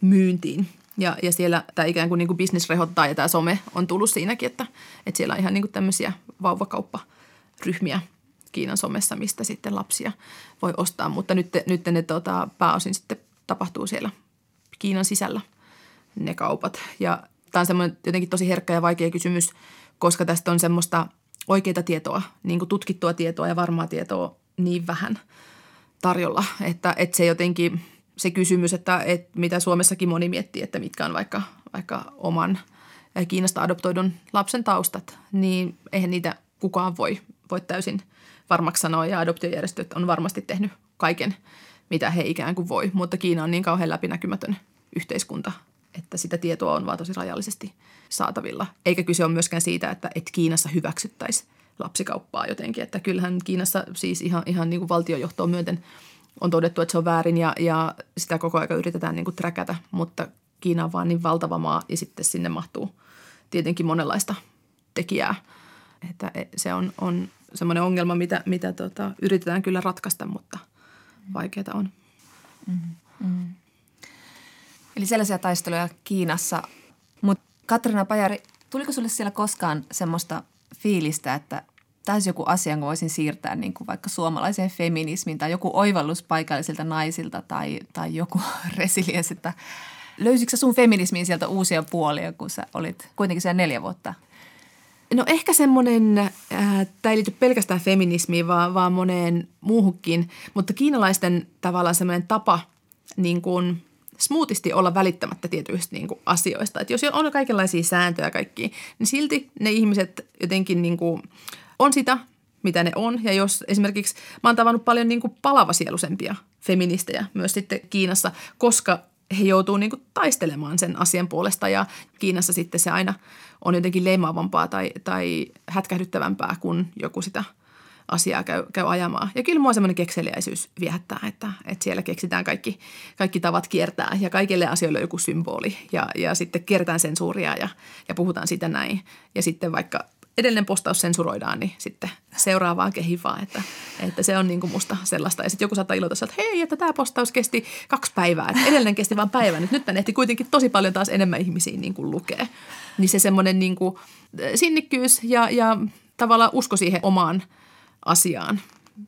myyntiin. Ja, ja siellä tämä ikään kuin, niin kuin business rehottaa ja tämä some on tullut siinäkin, että, että siellä on ihan niin kuin tämmöisiä vauvakaupparyhmiä Kiinan somessa, mistä sitten lapsia voi ostaa. Mutta nyt, nyt ne tota, pääosin sitten tapahtuu siellä Kiinan sisällä ne kaupat. Ja tämä on semmoinen jotenkin tosi herkkä ja vaikea kysymys, koska tästä on semmoista – oikeita tietoa, niin kuin tutkittua tietoa ja varmaa tietoa niin vähän tarjolla, että, että se jotenkin se kysymys, että, että mitä Suomessakin moni miettii, että mitkä on vaikka, vaikka oman Kiinasta adoptoidun lapsen taustat, niin eihän niitä kukaan voi, voi täysin varmaksi sanoa ja adoptiojärjestöt on varmasti tehnyt kaiken, mitä he ikään kuin voi, mutta Kiina on niin kauhean läpinäkymätön yhteiskunta, että sitä tietoa on vaan tosi rajallisesti saatavilla. Eikä kyse ole myöskään siitä, että, että Kiinassa hyväksyttäisiin lapsikauppaa jotenkin. Että kyllähän Kiinassa siis ihan, ihan niin kuin valtiojohtoon myöten on todettu, että se on väärin ja, ja sitä koko ajan yritetään niin kuin träkätä, mutta Kiina on vaan niin valtava maa ja sitten sinne mahtuu tietenkin monenlaista tekijää. Että se on, on semmoinen ongelma, mitä, mitä tota, yritetään kyllä ratkaista, mutta vaikeaa on. Mm-hmm. mm-hmm. Eli sellaisia taisteluja Kiinassa. Mutta Katrina Pajari, tuliko sulle siellä koskaan semmoista fiilistä, että olisi joku asia, jonka voisin siirtää niin kuin vaikka suomalaiseen feminismiin tai joku oivallus paikallisilta naisilta tai, tai joku *laughs* resilienssi, että löysitkö sun feminismiin sieltä uusia puolia, kun sä olit kuitenkin siellä neljä vuotta? No ehkä semmoinen, äh, tämä ei liity pelkästään feminismiin, vaan, vaan moneen muuhunkin, mutta kiinalaisten tavallaan semmoinen tapa niin kuin smoothisti olla välittämättä tietyistä niin kuin asioista. Että jos on kaikenlaisia sääntöjä kaikki, niin silti ne ihmiset jotenkin niin kuin on sitä, mitä ne on. Ja jos esimerkiksi, mä oon tavannut paljon niin kuin palavasielusempia feministejä myös sitten Kiinassa, koska he joutuu niin kuin taistelemaan sen asian puolesta ja Kiinassa sitten se aina on jotenkin leimaavampaa tai, tai hätkähdyttävämpää, kuin joku sitä – asiaa käy, käy ajamaan. Ja kyllä mua semmoinen kekseliäisyys viehättää, että, että siellä keksitään kaikki, kaikki tavat kiertää ja kaikille asioille joku symboli. Ja, ja sitten kiertään sensuuria ja, ja puhutaan siitä näin. Ja sitten vaikka edellinen postaus sensuroidaan, niin sitten seuraavaan kehivaa, että, että se on niin kuin musta sellaista. Ja sitten joku saattaa ilota että hei, että tämä postaus kesti kaksi päivää, että edellinen kesti vain päivän. Nyt tänne ehti kuitenkin tosi paljon taas enemmän ihmisiä niin kuin lukee. Niin se semmoinen niin kuin sinnikkyys ja, ja tavallaan usko siihen omaan – asiaan,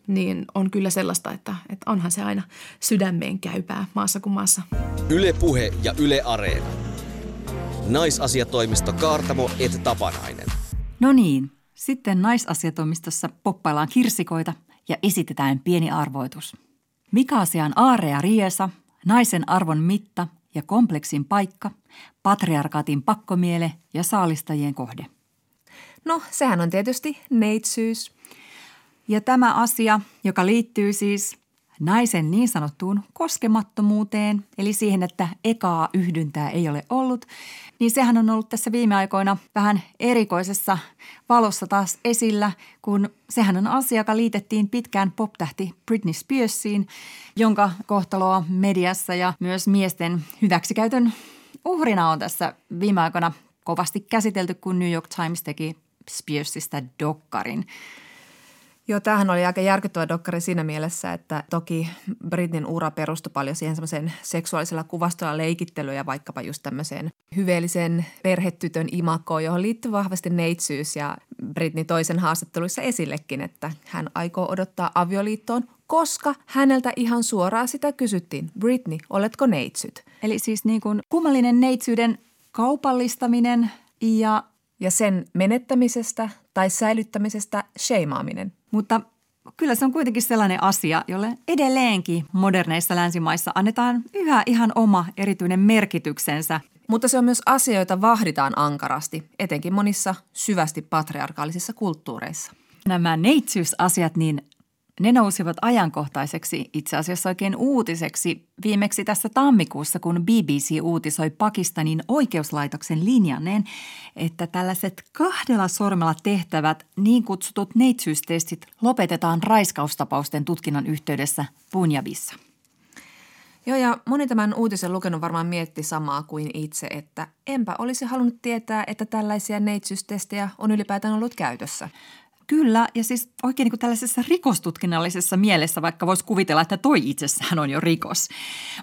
niin on kyllä sellaista, että, että onhan se aina sydämeen käypää maassa kuin maassa. Ylepuhe ja Yle Areena. Naisasiatoimisto Kaartamo et Tapanainen. No niin, sitten naisasiatoimistossa poppaillaan kirsikoita ja esitetään pieni arvoitus. Mikä asia on Aare ja Riesa naisen arvon mitta ja kompleksin paikka, patriarkaatin pakkomiele ja saalistajien kohde. No, sehän on tietysti neitsyys. Ja tämä asia, joka liittyy siis naisen niin sanottuun koskemattomuuteen, eli siihen, että ekaa yhdyntää ei ole ollut, niin sehän on ollut tässä viime aikoina vähän erikoisessa valossa taas esillä, kun sehän on asia, joka liitettiin pitkään poptähti Britney Spearsiin, jonka kohtaloa mediassa ja myös miesten hyväksikäytön uhrina on tässä viime aikoina kovasti käsitelty, kun New York Times teki Spearsista dokkarin. Joo, tämähän oli aika järkyttävä dokkari siinä mielessä, että toki Britnin ura perustui paljon siihen semmoiseen seksuaalisella kuvastolla leikittelyyn ja vaikkapa just tämmöiseen hyveellisen perhetytön imakoon, johon liittyy vahvasti neitsyys ja Britney toisen haastatteluissa esillekin, että hän aikoo odottaa avioliittoon, koska häneltä ihan suoraan sitä kysyttiin. Britney, oletko neitsyt? Eli siis niin kuin kummallinen neitsyyden kaupallistaminen ja ja sen menettämisestä tai säilyttämisestä sheimaaminen. Mutta kyllä se on kuitenkin sellainen asia, jolle edelleenkin moderneissa länsimaissa annetaan yhä ihan oma erityinen merkityksensä. Mutta se on myös asia, jota vahditaan ankarasti, etenkin monissa syvästi patriarkaalisissa kulttuureissa. Nämä neitsyysasiat, niin ne nousivat ajankohtaiseksi itse asiassa oikein uutiseksi viimeksi tässä tammikuussa, kun BBC uutisoi Pakistanin oikeuslaitoksen linjanneen, että tällaiset kahdella sormella tehtävät niin kutsutut neitsyystestit lopetetaan raiskaustapausten tutkinnan yhteydessä Punjabissa. Joo, ja moni tämän uutisen lukenut varmaan mietti samaa kuin itse, että enpä olisi halunnut tietää, että tällaisia neitsyystestejä on ylipäätään ollut käytössä. Kyllä, ja siis oikein niin tällaisessa rikostutkinnallisessa mielessä, vaikka voisi kuvitella, että toi itsessään on jo rikos.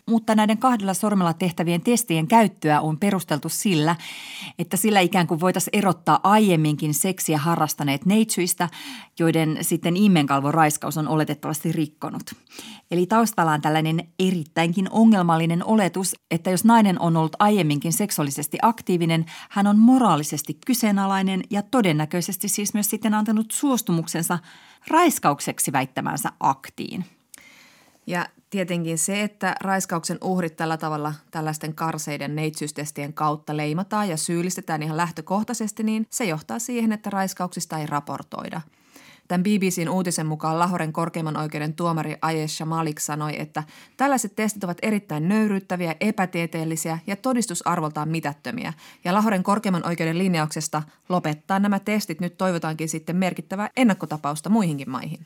Mutta näiden kahdella sormella tehtävien testien käyttöä on perusteltu sillä, että sillä ikään kuin voitaisiin erottaa aiemminkin seksiä harrastaneet neitsyistä, joiden sitten immenkalvon raiskaus on oletettavasti rikkonut. Eli taustalla on tällainen erittäinkin ongelmallinen oletus, että jos nainen on ollut aiemminkin seksuaalisesti aktiivinen, hän on moraalisesti kyseenalainen ja todennäköisesti siis myös sitten antanut suostumuksensa raiskaukseksi väittämänsä aktiin. Ja tietenkin se, että raiskauksen uhrit tällä tavalla tällaisten karseiden neitsyystestien kautta leimataan ja syyllistetään ihan lähtökohtaisesti, niin se johtaa siihen, että raiskauksista ei raportoida – Tämän BBCn uutisen mukaan Lahoren korkeimman oikeuden tuomari Ayesha Malik sanoi, että tällaiset testit ovat erittäin nöyryyttäviä, epätieteellisiä ja todistusarvoltaan mitättömiä. Ja Lahoren korkeimman oikeuden linjauksesta lopettaa nämä testit nyt toivotaankin sitten merkittävää ennakkotapausta muihinkin maihin.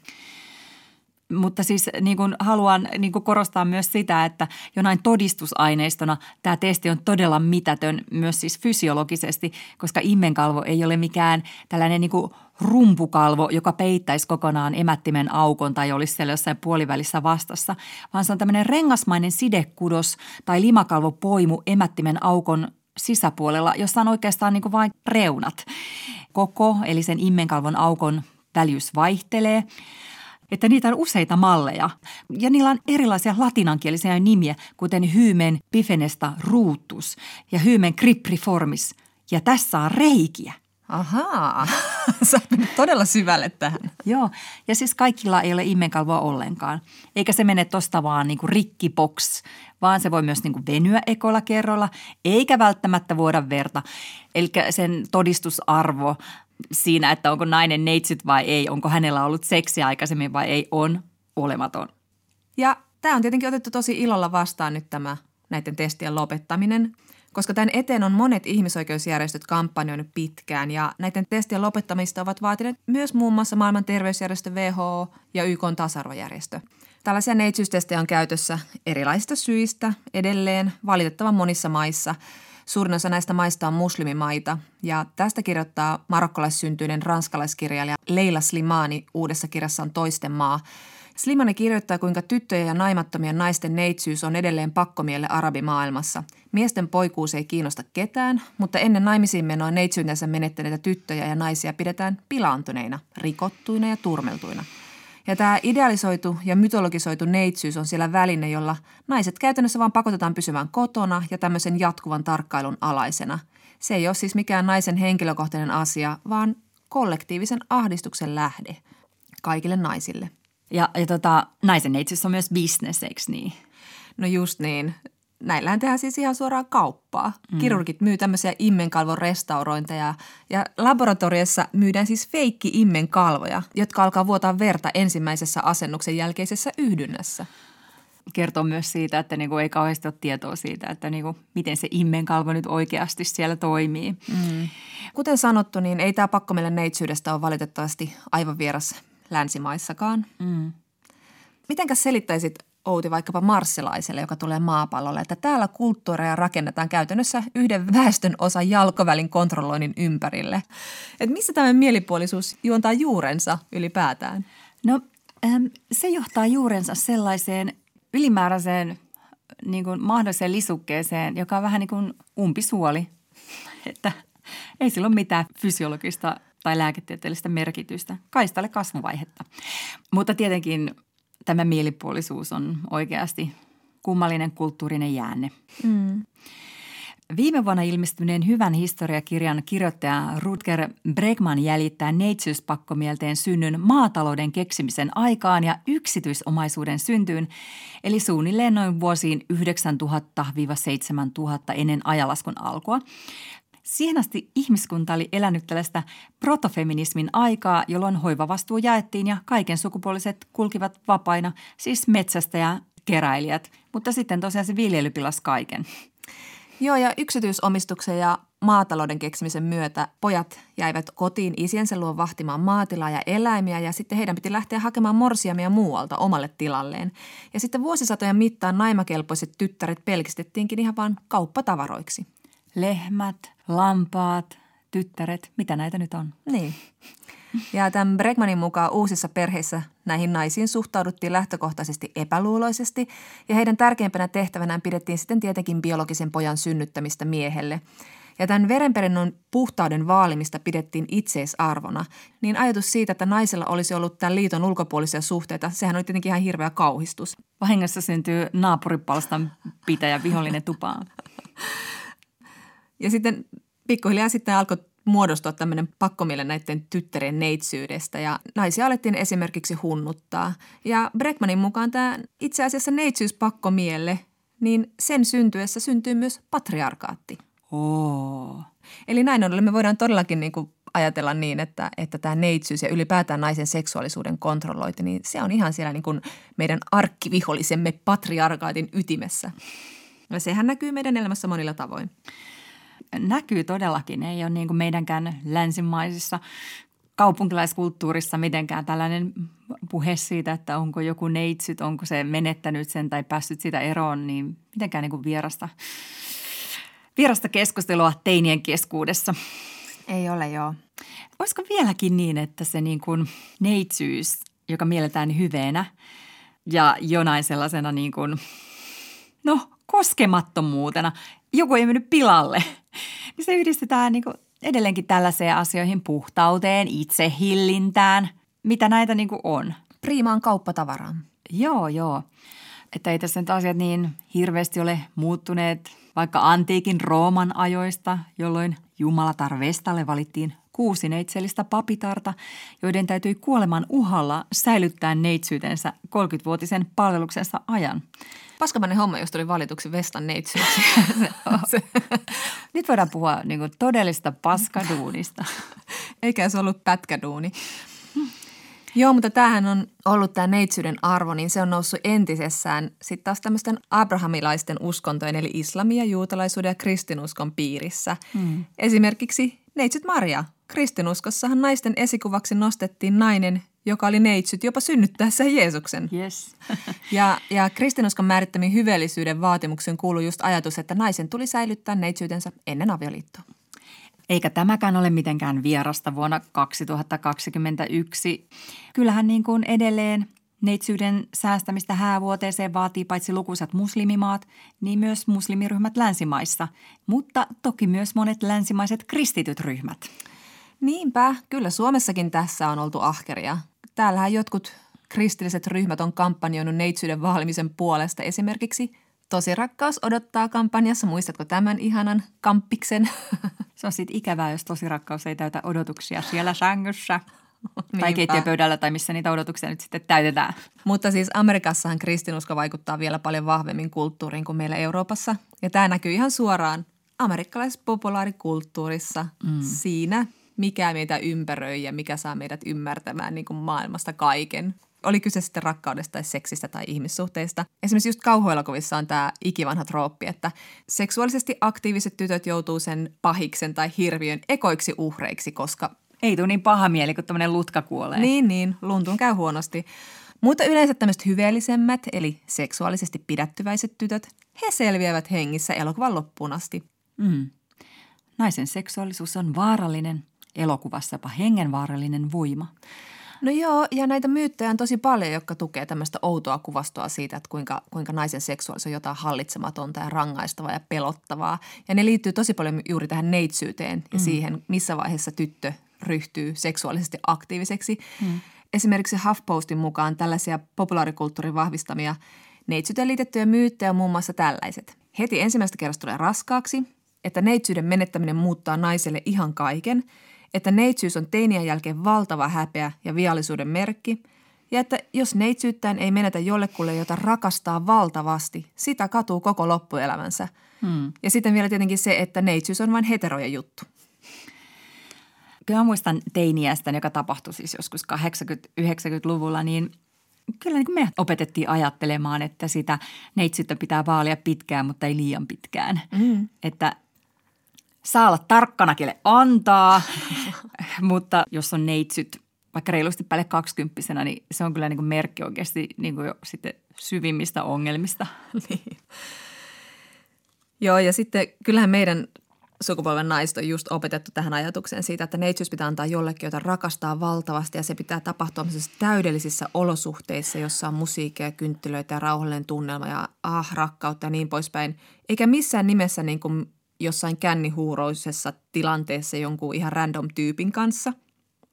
Mutta siis niin kuin haluan niin kuin korostaa myös sitä, että jonain todistusaineistona tämä testi on todella mitätön myös siis fysiologisesti, koska immenkalvo ei ole mikään tällainen niin kuin rumpukalvo, joka peittäisi kokonaan emättimen aukon tai olisi siellä jossain puolivälissä vastassa, vaan se on tämmöinen rengasmainen sidekudos tai limakalvopoimu emättimen aukon sisäpuolella, jossa on oikeastaan niin kuin vain reunat. Koko, eli sen immenkalvon aukon väljyys vaihtelee – että niitä on useita malleja. Ja niillä on erilaisia latinankielisiä nimiä, kuten hymen bifenesta ruutus ja hymen cripriformis. Ja tässä on reikiä. Ahaa, *laughs* sä oot todella syvälle tähän. Joo, ja siis kaikilla ei ole immenkalvoa ollenkaan. Eikä se mene tosta vaan niin kuin rikkipoks, vaan se voi myös niin kuin venyä ekolla kerralla, eikä välttämättä vuoda verta. Eli sen todistusarvo siinä, että onko nainen neitsyt vai ei, onko hänellä ollut seksiä aikaisemmin vai ei, on olematon. Ja tämä on tietenkin otettu tosi ilolla vastaan nyt tämä näiden testien lopettaminen, koska tämän eteen on monet ihmisoikeusjärjestöt kampanjoinut pitkään ja näiden testien lopettamista ovat vaatineet myös muun muassa maailman terveysjärjestö WHO ja YK tasa-arvojärjestö. Tällaisia neitsyystestejä on käytössä erilaisista syistä edelleen valitettavan monissa maissa – Suurin osa näistä maista on muslimimaita ja tästä kirjoittaa marokkolaissyntyinen ranskalaiskirjailija Leila Slimani uudessa kirjassaan Toisten maa. Slimani kirjoittaa, kuinka tyttöjen ja naimattomien naisten neitsyys on edelleen pakkomielle arabimaailmassa. Miesten poikuus ei kiinnosta ketään, mutta ennen naimisiin menoa neitsyytensä menettäneitä tyttöjä ja naisia pidetään pilaantuneina, rikottuina ja turmeltuina – ja tämä idealisoitu ja mytologisoitu neitsyys on siellä väline, jolla naiset käytännössä vaan pakotetaan pysymään kotona ja tämmöisen jatkuvan tarkkailun alaisena. Se ei ole siis mikään naisen henkilökohtainen asia, vaan kollektiivisen ahdistuksen lähde kaikille naisille. Ja, ja tota, naisen neitsyys on myös business, eikö niin? No just niin. Näillähän tehdään siis ihan suoraan kauppaa. Mm. Kirurgit myy tämmöisiä immenkalvon restaurointeja ja laboratoriossa myydään siis feikki immenkalvoja, jotka alkaa vuotaa verta ensimmäisessä asennuksen jälkeisessä yhdynnässä kertoo myös siitä, että niinku ei kauheasti ole tietoa siitä, että niinku, miten se immenkalvo nyt oikeasti siellä toimii. Mm. Kuten sanottu, niin ei tämä pakko meille neitsyydestä ole valitettavasti aivan vieras länsimaissakaan. Mm. Mitenkäs selittäisit Outi vaikkapa marssilaiselle, joka tulee maapallolle, että täällä kulttuureja rakennetaan käytännössä yhden väestön osan jalkovälin kontrolloinnin ympärille. Et missä tämä mielipuolisuus juontaa juurensa ylipäätään? No se johtaa juurensa sellaiseen ylimääräiseen niin kuin mahdolliseen lisukkeeseen, joka on vähän niin kuin umpisuoli, *laughs* että ei sillä ole mitään fysiologista tai lääketieteellistä merkitystä, kaistalle kasvuvaihetta. Mutta tietenkin tämä mielipuolisuus on oikeasti kummallinen kulttuurinen jäänne. Mm. Viime vuonna ilmestyneen hyvän historiakirjan kirjoittaja Rutger Bregman jäljittää neitsyyspakkomielteen synnyn maatalouden keksimisen aikaan ja yksityisomaisuuden syntyyn, eli suunnilleen noin vuosiin 9000-7000 ennen ajalaskun alkua. Siihen asti ihmiskunta oli elänyt tällaista protofeminismin aikaa, jolloin hoivavastuu jaettiin ja kaiken sukupuoliset kulkivat vapaina, siis metsästä ja keräilijät, mutta sitten tosiaan se viljely pilasi kaiken. Joo, ja yksityisomistuksen ja maatalouden keksimisen myötä pojat jäivät kotiin isiensä luo vahtimaan maatilaa ja eläimiä ja sitten heidän piti lähteä hakemaan morsiamia muualta omalle tilalleen. Ja sitten vuosisatojen mittaan naimakelpoiset tyttäret pelkistettiinkin ihan vain kauppatavaroiksi. Lehmät, lampaat, tyttäret, mitä näitä nyt on? Niin. Ja tämän Bregmanin mukaan uusissa perheissä näihin naisiin suhtauduttiin lähtökohtaisesti epäluuloisesti ja heidän tärkeimpänä tehtävänään pidettiin sitten tietenkin biologisen pojan synnyttämistä miehelle. Ja tämän verenperinnön puhtauden vaalimista pidettiin itseisarvona, niin ajatus siitä, että naisella olisi ollut tämän liiton ulkopuolisia suhteita, sehän oli tietenkin ihan hirveä kauhistus. Vahingossa syntyy naapuripalstan pitäjä vihollinen tupaan. *laughs* Ja sitten pikkuhiljaa sitten alkoi muodostua tämmöinen pakkomielle näiden tyttären neitsyydestä ja naisia alettiin esimerkiksi hunnuttaa. Ja Breckmanin mukaan tämä itse asiassa neitsyyspakkomielle, niin sen syntyessä syntyy myös patriarkaatti. Oh. Eli näin ollen me voidaan todellakin niin kuin ajatella niin, että, että tämä neitsyys ja ylipäätään naisen seksuaalisuuden kontrollointi, niin se on ihan siellä niin kuin meidän arkkivihollisemme patriarkaatin ytimessä. Ja sehän näkyy meidän elämässä monilla tavoin näkyy todellakin. Ei ole niin kuin meidänkään länsimaisissa kaupunkilaiskulttuurissa mitenkään tällainen puhe siitä, että onko joku neitsyt, onko se menettänyt sen tai päässyt sitä eroon, niin mitenkään niin kuin vierasta, vierasta keskustelua teinien keskuudessa. Ei ole, joo. Olisiko vieläkin niin, että se niin kuin neitsyys, joka mielletään hyveenä ja jonain sellaisena niin kuin, no koskemattomuutena, joku ei mennyt pilalle *laughs* – niin se yhdistetään niin kuin edelleenkin tällaiseen asioihin puhtauteen, itsehillintään, mitä näitä niin kuin on. Priimaan kauppatavaraan. Joo, joo. Että ei tässä nyt asiat niin hirveästi ole muuttuneet vaikka antiikin Rooman ajoista, jolloin Jumalatar Vestalle valittiin kuusi neitsellistä papitarta, joiden täytyi kuoleman uhalla säilyttää neitsyytensä 30-vuotisen palveluksensa ajan – paskamainen homma, jos tuli valituksi Vestan neitsyyksi. *laughs* Nyt voidaan puhua niin kuin todellista paskaduunista. Eikä se ollut pätkäduuni. Joo, mutta tämähän on ollut tämä neitsyyden arvo, niin se on noussut entisessään sitten taas tämmöisten abrahamilaisten uskontojen, eli islamia, juutalaisuuden ja kristinuskon piirissä. Hmm. Esimerkiksi neitsyt Maria. Kristinuskossahan naisten esikuvaksi nostettiin nainen, joka oli neitsyt jopa synnyttäessä Jeesuksen. Yes. *laughs* ja, ja kristinuskon määrittämiin hyveellisyyden vaatimuksen kuuluu just ajatus, että naisen tuli säilyttää neitsyytensä ennen avioliittoa. Eikä tämäkään ole mitenkään vierasta vuonna 2021. Kyllähän niin kuin edelleen neitsyyden säästämistä häävuoteeseen vaatii paitsi lukuisat muslimimaat, niin myös muslimiryhmät länsimaissa, mutta toki myös monet länsimaiset kristityt ryhmät. Niinpä, kyllä Suomessakin tässä on oltu ahkeria täällähän jotkut kristilliset ryhmät on kampanjoinut neitsyyden vaalimisen puolesta. Esimerkiksi Tosi rakkaus odottaa kampanjassa. Muistatko tämän ihanan kamppiksen? *laughs* Se on sitten ikävää, jos tosi rakkaus ei täytä odotuksia siellä sängyssä. tai Niinpä. keittiöpöydällä tai missä niitä odotuksia nyt sitten täytetään. Mutta siis Amerikassahan kristinusko vaikuttaa vielä paljon vahvemmin kulttuuriin kuin meillä Euroopassa. Ja tämä näkyy ihan suoraan amerikkalaisessa populaarikulttuurissa mm. siinä, mikä meitä ympäröi ja mikä saa meidät ymmärtämään niin kuin maailmasta kaiken. Oli kyse sitten rakkaudesta tai seksistä tai ihmissuhteista. Esimerkiksi just kauhuelokuvissa on tämä ikivanha trooppi, että seksuaalisesti aktiiviset tytöt joutuu sen pahiksen tai hirviön ekoiksi uhreiksi, koska Ei tule niin paha mieli, kun tämmöinen lutka kuolee. niin, niin, luntun käy huonosti. Mutta yleensä tämmöiset hyveellisemmät, eli seksuaalisesti pidättyväiset tytöt, he selviävät hengissä elokuvan loppuun asti. Mm. Naisen seksuaalisuus on vaarallinen, elokuvassa jopa hengenvaarallinen voima. No joo, ja näitä myyttejä on tosi paljon, jotka tukee tämmöistä outoa kuvastoa siitä, että kuinka, kuinka naisen seksuaalisuus on jotain hallitsematonta ja rangaistavaa ja pelottavaa. Ja ne liittyy tosi paljon juuri tähän neitsyyteen ja mm. siihen, missä vaiheessa tyttö ryhtyy seksuaalisesti aktiiviseksi. Mm. Esimerkiksi HuffPostin mukaan tällaisia populaarikulttuurin vahvistamia neitsyyteen liitettyjä myyttejä on muun muassa tällaiset. Heti ensimmäistä kerrasta tulee raskaaksi, että neitsyyden menettäminen muuttaa naiselle ihan kaiken, että neitsyys on teinien jälkeen valtava häpeä ja viallisuuden merkki, ja että jos neitsyyttään ei menetä jollekulle, jota rakastaa valtavasti, sitä katuu koko loppuelämänsä. Hmm. Ja sitten vielä tietenkin se, että neitsyys on vain heterojen juttu. Kyllä mä muistan teiniästä, joka tapahtui siis joskus 80-90-luvulla, niin kyllä niin me opetettiin ajattelemaan, että sitä neitsyyttä pitää vaalia pitkään, mutta ei liian pitkään. Mm. Että saa olla tarkkana, kelle antaa, *laughs* mutta jos on neitsyt vaikka reilusti päälle kaksikymppisenä, niin se on kyllä niin kuin merkki oikeasti niin kuin jo sitten syvimmistä ongelmista. *laughs* niin. Joo, ja sitten kyllähän meidän sukupolven naiset on just opetettu tähän ajatukseen siitä, että neitsyys pitää antaa jollekin, jota rakastaa valtavasti ja se pitää tapahtua täydellisissä olosuhteissa, jossa on musiikkia, kynttilöitä ja rauhallinen tunnelma ja ah, rakkautta ja niin poispäin. Eikä missään nimessä niin kuin jossain kännihuuroisessa tilanteessa jonkun ihan random tyypin kanssa.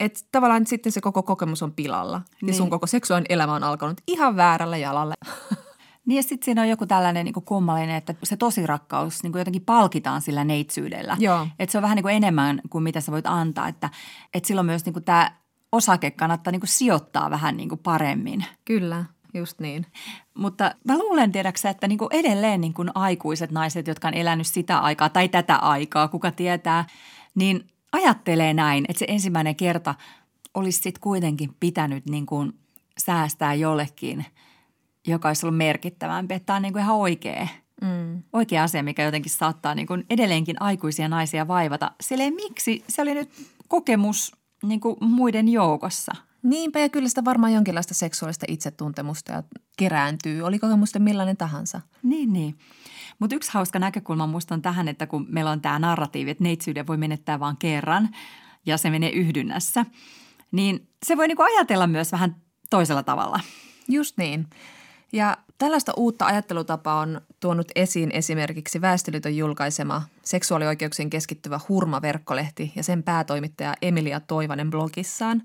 Että tavallaan sitten se koko kokemus on pilalla niin. ja sun koko seksuaalinen elämä on alkanut ihan väärällä jalalla. *laughs* Niin ja sitten siinä on joku tällainen niin kummallinen, että se tosi rakkaus niin jotenkin palkitaan sillä neitsyydellä. Joo. Että se on vähän niin kuin enemmän kuin mitä sä voit antaa. Että, että silloin myös niin tämä osake kannattaa niin sijoittaa vähän niin paremmin. Kyllä, just niin. Mutta mä luulen, tiedäksä, että niin kuin edelleen niin kuin aikuiset naiset, jotka on elänyt sitä aikaa tai tätä aikaa, kuka tietää, niin ajattelee näin, että se ensimmäinen kerta olisi sitten kuitenkin pitänyt niin kuin säästää jollekin – joka olisi ollut merkittävämpi. Että tämä on niin kuin ihan oikea, mm. oikea asia, mikä jotenkin saattaa niin kuin edelleenkin aikuisia naisia vaivata. Silleen miksi? Se oli nyt kokemus niin kuin muiden joukossa. Niinpä ja kyllä sitä varmaan jonkinlaista seksuaalista itsetuntemusta ja kerääntyy, oli kokemusta millainen tahansa. Niin, niin. Mutta yksi hauska näkökulma musta on tähän, että kun meillä on tämä narratiivi, että neitsyyden voi menettää vain kerran ja se menee yhdynnässä, niin se voi niinku ajatella myös vähän toisella tavalla. Just niin. Ja tällaista uutta ajattelutapaa on tuonut esiin esimerkiksi Väestöliiton julkaisema seksuaalioikeuksien keskittyvä Hurma-verkkolehti ja sen päätoimittaja Emilia Toivanen blogissaan.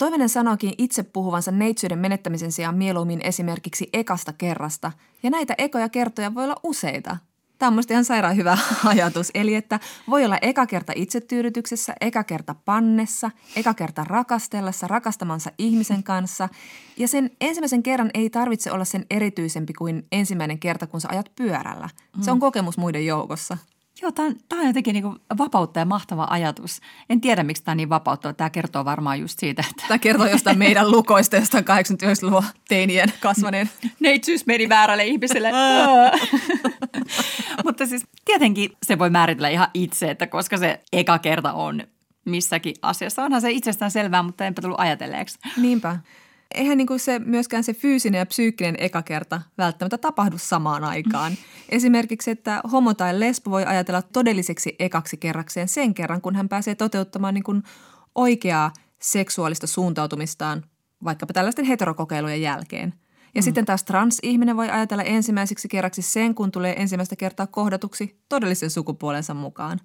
Toivanen sanoikin itse puhuvansa neitsyyden menettämisen sijaan mieluummin esimerkiksi ekasta kerrasta, ja näitä ekoja kertoja voi olla useita – Tämä on minusta ihan sairaan hyvä *laughs* ajatus. Eli että voi olla eka kerta itsetyydytyksessä, eka kerta pannessa, eka kerta rakastellessa, rakastamansa ihmisen kanssa. Ja sen ensimmäisen kerran ei tarvitse olla sen erityisempi kuin ensimmäinen kerta, kun sä ajat pyörällä. Se on mm. kokemus muiden joukossa. Joo, tämä on, tämä on jotenkin niin vapautta ja mahtava ajatus. En tiedä, miksi tämä on niin vapauttava. Tämä kertoo varmaan just siitä, että... Tämä kertoo jostain meidän *laughs* lukoista, jostain 89-luvun teinien kasvaneen. *laughs* Neitsyys meni väärälle ihmiselle. *laughs* Mutta siis tietenkin se voi määritellä ihan itse, että koska se eka kerta on missäkin asiassa. Onhan se itsestään selvää, mutta enpä tullut ajatelleeksi. Niinpä eihän niin kuin se, myöskään se fyysinen ja psyykkinen ekakerta välttämättä tapahdu samaan aikaan. *laughs* Esimerkiksi, että homo tai lesbo voi ajatella todelliseksi ekaksi kerrakseen sen kerran, kun hän pääsee toteuttamaan niin kuin oikeaa seksuaalista suuntautumistaan vaikkapa tällaisten heterokokeilujen jälkeen. Ja mm. sitten taas transihminen voi ajatella ensimmäiseksi kerraksi sen, kun tulee ensimmäistä kertaa kohdatuksi todellisen sukupuolensa mukaan.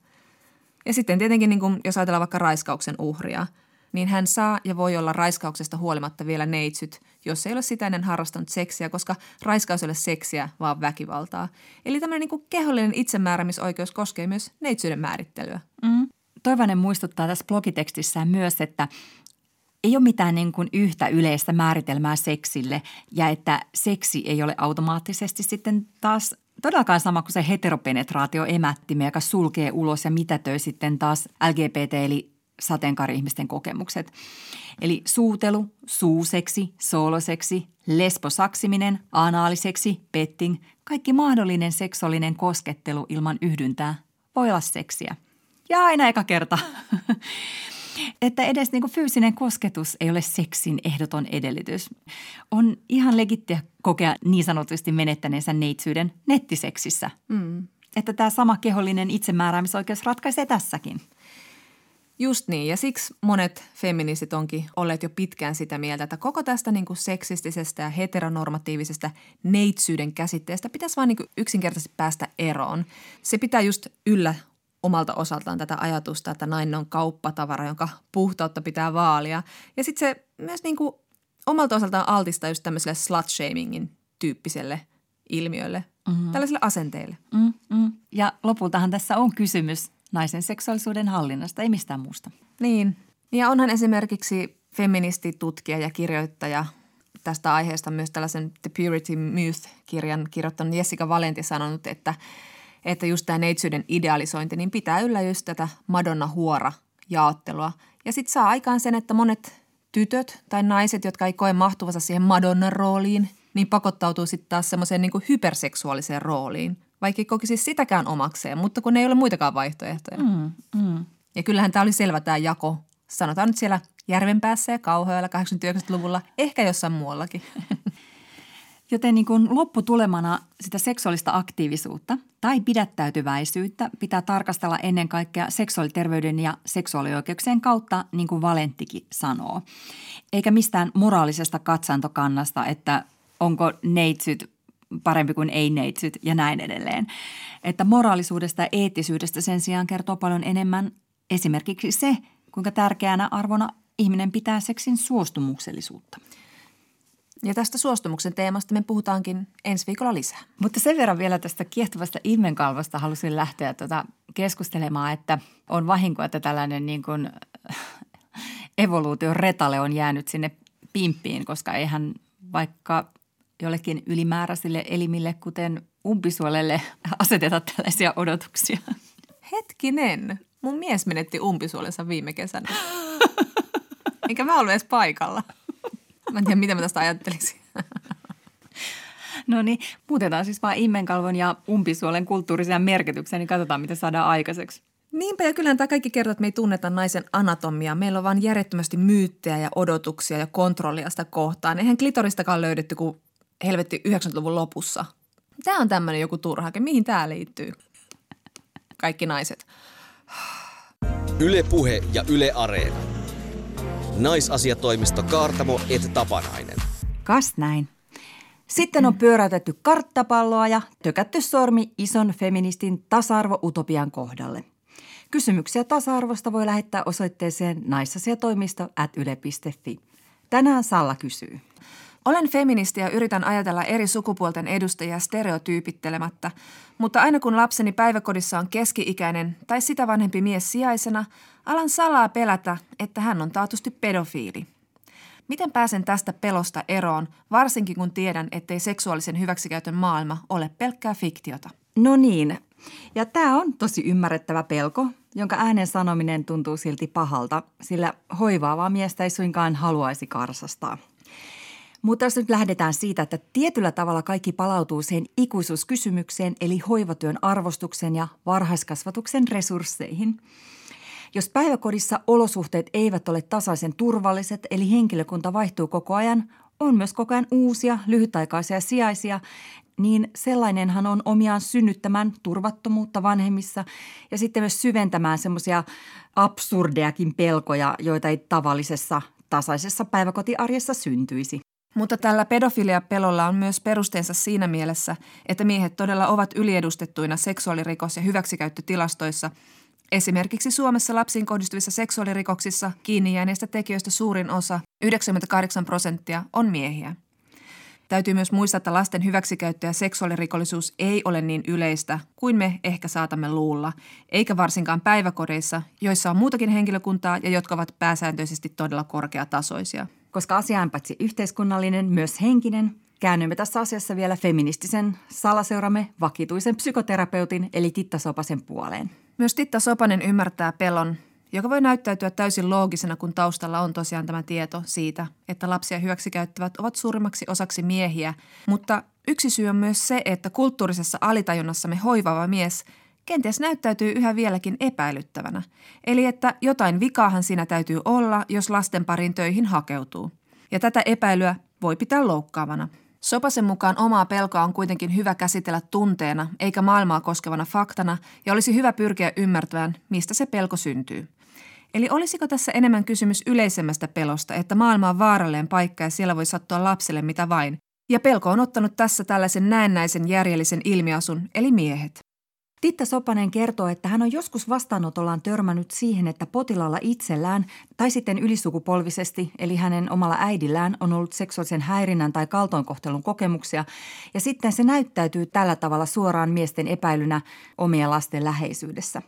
Ja sitten tietenkin, niin kuin, jos ajatellaan vaikka raiskauksen uhria – niin hän saa ja voi olla raiskauksesta huolimatta vielä neitsyt, jos ei ole sitä ennen harrastanut seksiä, koska raiskaus ei ole seksiä, vaan väkivaltaa. Eli tämmöinen niin kehollinen itsemääräämisoikeus koskee myös neitsyyden määrittelyä. Mm. Toivainen muistuttaa tässä blogitekstissään myös, että ei ole mitään niin kuin yhtä yleistä määritelmää seksille ja että seksi ei ole automaattisesti sitten taas todellakaan sama kuin se heteropenetraatio emättimä, joka sulkee ulos ja mitätöi sitten taas LGBT eli sateenkaari-ihmisten kokemukset. Eli suutelu, suuseksi, sooloseksi, lesbosaksiminen, anaaliseksi, petting, kaikki mahdollinen seksuaalinen koskettelu ilman yhdyntää voi olla seksiä. Ja aina eka kerta. *laughs* että edes niin fyysinen kosketus ei ole seksin ehdoton edellytys. On ihan legittiä kokea niin sanotusti menettäneensä neitsyyden nettiseksissä. Mm. Että tämä sama kehollinen itsemääräämisoikeus ratkaisee tässäkin. Just niin, ja siksi monet feministit onkin olleet jo pitkään sitä mieltä, että koko tästä niin kuin seksistisestä ja heteronormatiivisesta neitsyyden käsitteestä pitäisi vain niin kuin yksinkertaisesti päästä eroon. Se pitää just yllä omalta osaltaan tätä ajatusta, että nainen on kauppatavara, jonka puhtautta pitää vaalia. Ja sitten se myös niin kuin omalta osaltaan altistaa just tämmöiselle slut-shamingin tyyppiselle ilmiölle, mm-hmm. tällaisille asenteille. Mm-hmm. Ja lopultahan tässä on kysymys naisen seksuaalisuuden hallinnasta, ei mistään muusta. Niin. Ja onhan esimerkiksi feministitutkija ja kirjoittaja tästä aiheesta myös tällaisen The Purity Myth-kirjan kirjoittanut Jessica Valenti sanonut, että, että just tämä neitsyyden idealisointi niin pitää yllä just tätä Madonna-huora jaottelua. Ja sitten saa aikaan sen, että monet tytöt tai naiset, jotka ei koe mahtuvansa siihen Madonnan rooliin, niin pakottautuu sitten taas semmoiseen niin hyperseksuaaliseen rooliin, vaikka ei kokisi sitäkään omakseen, mutta kun ei ole muitakaan vaihtoehtoja. Mm, mm. Ja kyllähän tämä oli selvä tämä jako, sanotaan nyt siellä Järvenpäässä ja Kauhoilla 80-90-luvulla, ehkä jossain muuallakin. *laughs* Joten niin kuin lopputulemana sitä seksuaalista aktiivisuutta tai pidättäytyväisyyttä pitää tarkastella ennen kaikkea seksuaaliterveyden ja seksuaalioikeuksien kautta, niin kuin Valenttikin sanoo. Eikä mistään moraalisesta katsantokannasta, että onko neitsyt parempi kuin ei-neitsyt ja näin edelleen. Että moraalisuudesta ja eettisyydestä sen sijaan kertoo paljon enemmän esimerkiksi se, kuinka tärkeänä arvona ihminen pitää seksin suostumuksellisuutta. Ja tästä suostumuksen teemasta me puhutaankin ensi viikolla lisää. Mutta sen verran vielä tästä kiehtovasta immenkalvosta halusin lähteä tuota keskustelemaan, että on vahinko, että tällainen niin kuin evoluution retale on jäänyt sinne pimppiin, koska eihän vaikka jollekin ylimääräisille elimille, kuten umpisuolelle, aseteta tällaisia odotuksia. Hetkinen, mun mies menetti umpisuolensa viime kesänä. *laughs* Enkä mä ollut edes paikalla. Mä en tiedä, mitä mä tästä ajattelisin. *laughs* No niin, muutetaan siis vaan immenkalvon ja umpisuolen kulttuurisia merkityksiä, niin katsotaan, mitä saadaan aikaiseksi. Niinpä ja kyllähän tämä kaikki kertoo, että me ei tunneta naisen anatomiaa. Meillä on vain järjettömästi myyttejä ja odotuksia ja kontrollia sitä kohtaan. Eihän klitoristakaan löydetty kuin helvetti 90-luvun lopussa. Tämä on tämmöinen joku turhake. Mihin tämä liittyy? Kaikki naiset. Yle Puhe ja Yle Areena. Naisasiatoimisto Kaartamo et Tapanainen. Kas näin. Sitten on pyöräytetty karttapalloa ja tökätty sormi ison feministin tasa-arvo-utopian kohdalle. Kysymyksiä tasa-arvosta voi lähettää osoitteeseen naisasiatoimisto at yle.fi. Tänään Salla kysyy. Olen feministi ja yritän ajatella eri sukupuolten edustajia stereotyypittelemättä, mutta aina kun lapseni päiväkodissa on keski-ikäinen tai sitä vanhempi mies sijaisena, alan salaa pelätä, että hän on taatusti pedofiili. Miten pääsen tästä pelosta eroon, varsinkin kun tiedän, ettei seksuaalisen hyväksikäytön maailma ole pelkkää fiktiota? No niin, ja tämä on tosi ymmärrettävä pelko, jonka äänen sanominen tuntuu silti pahalta, sillä hoivaavaa miestä ei suinkaan haluaisi karsastaa – mutta jos nyt lähdetään siitä, että tietyllä tavalla kaikki palautuu siihen ikuisuuskysymykseen, eli hoivatyön arvostuksen ja varhaiskasvatuksen resursseihin. Jos päiväkodissa olosuhteet eivät ole tasaisen turvalliset, eli henkilökunta vaihtuu koko ajan, on myös koko ajan uusia lyhytaikaisia sijaisia, niin sellainenhan on omiaan synnyttämään turvattomuutta vanhemmissa ja sitten myös syventämään semmoisia absurdeakin pelkoja, joita ei tavallisessa tasaisessa päiväkotiarjessa syntyisi. Mutta tällä pedofilia-pelolla on myös perusteensa siinä mielessä, että miehet todella ovat yliedustettuina seksuaalirikos- ja hyväksikäyttötilastoissa. Esimerkiksi Suomessa lapsiin kohdistuvissa seksuaalirikoksissa kiinni jääneistä tekijöistä suurin osa, 98 prosenttia, on miehiä. Täytyy myös muistaa, että lasten hyväksikäyttö ja seksuaalirikollisuus ei ole niin yleistä kuin me ehkä saatamme luulla, eikä varsinkaan päiväkodeissa, joissa on muutakin henkilökuntaa ja jotka ovat pääsääntöisesti todella korkeatasoisia. Koska asia on paitsi yhteiskunnallinen, myös henkinen, käännymme tässä asiassa vielä feministisen salaseuramme vakituisen psykoterapeutin eli Titta Sopasen puoleen. Myös Titta Sopanen ymmärtää pelon joka voi näyttäytyä täysin loogisena, kun taustalla on tosiaan tämä tieto siitä, että lapsia hyväksikäyttävät ovat suurimmaksi osaksi miehiä. Mutta yksi syy on myös se, että kulttuurisessa alitajunnassamme hoivava mies kenties näyttäytyy yhä vieläkin epäilyttävänä. Eli että jotain vikaahan siinä täytyy olla, jos lasten parin töihin hakeutuu. Ja tätä epäilyä voi pitää loukkaavana. Sopasen mukaan omaa pelkoa on kuitenkin hyvä käsitellä tunteena, eikä maailmaa koskevana faktana, ja olisi hyvä pyrkiä ymmärtämään, mistä se pelko syntyy. Eli olisiko tässä enemmän kysymys yleisemmästä pelosta, että maailma on vaarallinen paikka ja siellä voi sattua lapselle mitä vain? Ja pelko on ottanut tässä tällaisen näennäisen järjellisen ilmiasun, eli miehet. Titta Sopanen kertoo, että hän on joskus vastaanotollaan törmännyt siihen, että potilaalla itsellään tai sitten ylisukupolvisesti, eli hänen omalla äidillään, on ollut seksuaalisen häirinnän tai kaltoinkohtelun kokemuksia, ja sitten se näyttäytyy tällä tavalla suoraan miesten epäilynä omien lasten läheisyydessä.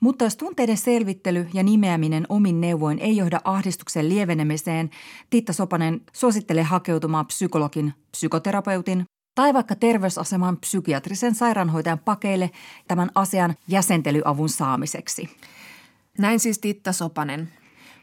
Mutta jos tunteiden selvittely ja nimeäminen omin neuvoin ei johda ahdistuksen lievenemiseen, Titta Sopanen suosittelee hakeutumaan psykologin, psykoterapeutin tai vaikka terveysaseman psykiatrisen sairaanhoitajan pakeille tämän asian jäsentelyavun saamiseksi. Näin siis Titta Sopanen.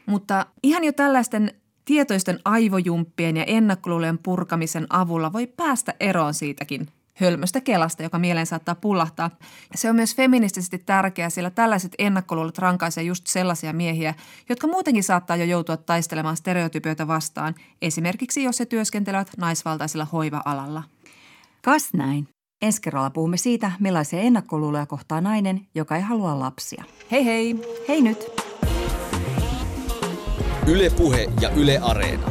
Mutta ihan jo tällaisten tietoisten aivojumppien ja ennakkoluulojen purkamisen avulla voi päästä eroon siitäkin hölmöstä kelasta, joka mieleen saattaa pullahtaa. Se on myös feministisesti tärkeää, sillä tällaiset ennakkoluulot rankaisee just sellaisia miehiä, jotka muutenkin saattaa jo joutua taistelemaan stereotypioita vastaan, esimerkiksi jos he työskentelevät naisvaltaisella hoiva-alalla. Kas näin. Ensi kerralla puhumme siitä, millaisia ennakkoluuloja kohtaa nainen, joka ei halua lapsia. Hei hei! Hei nyt! Ylepuhe ja Yle Areena.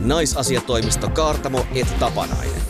Naisasiatoimisto Kaartamo et Tapanainen.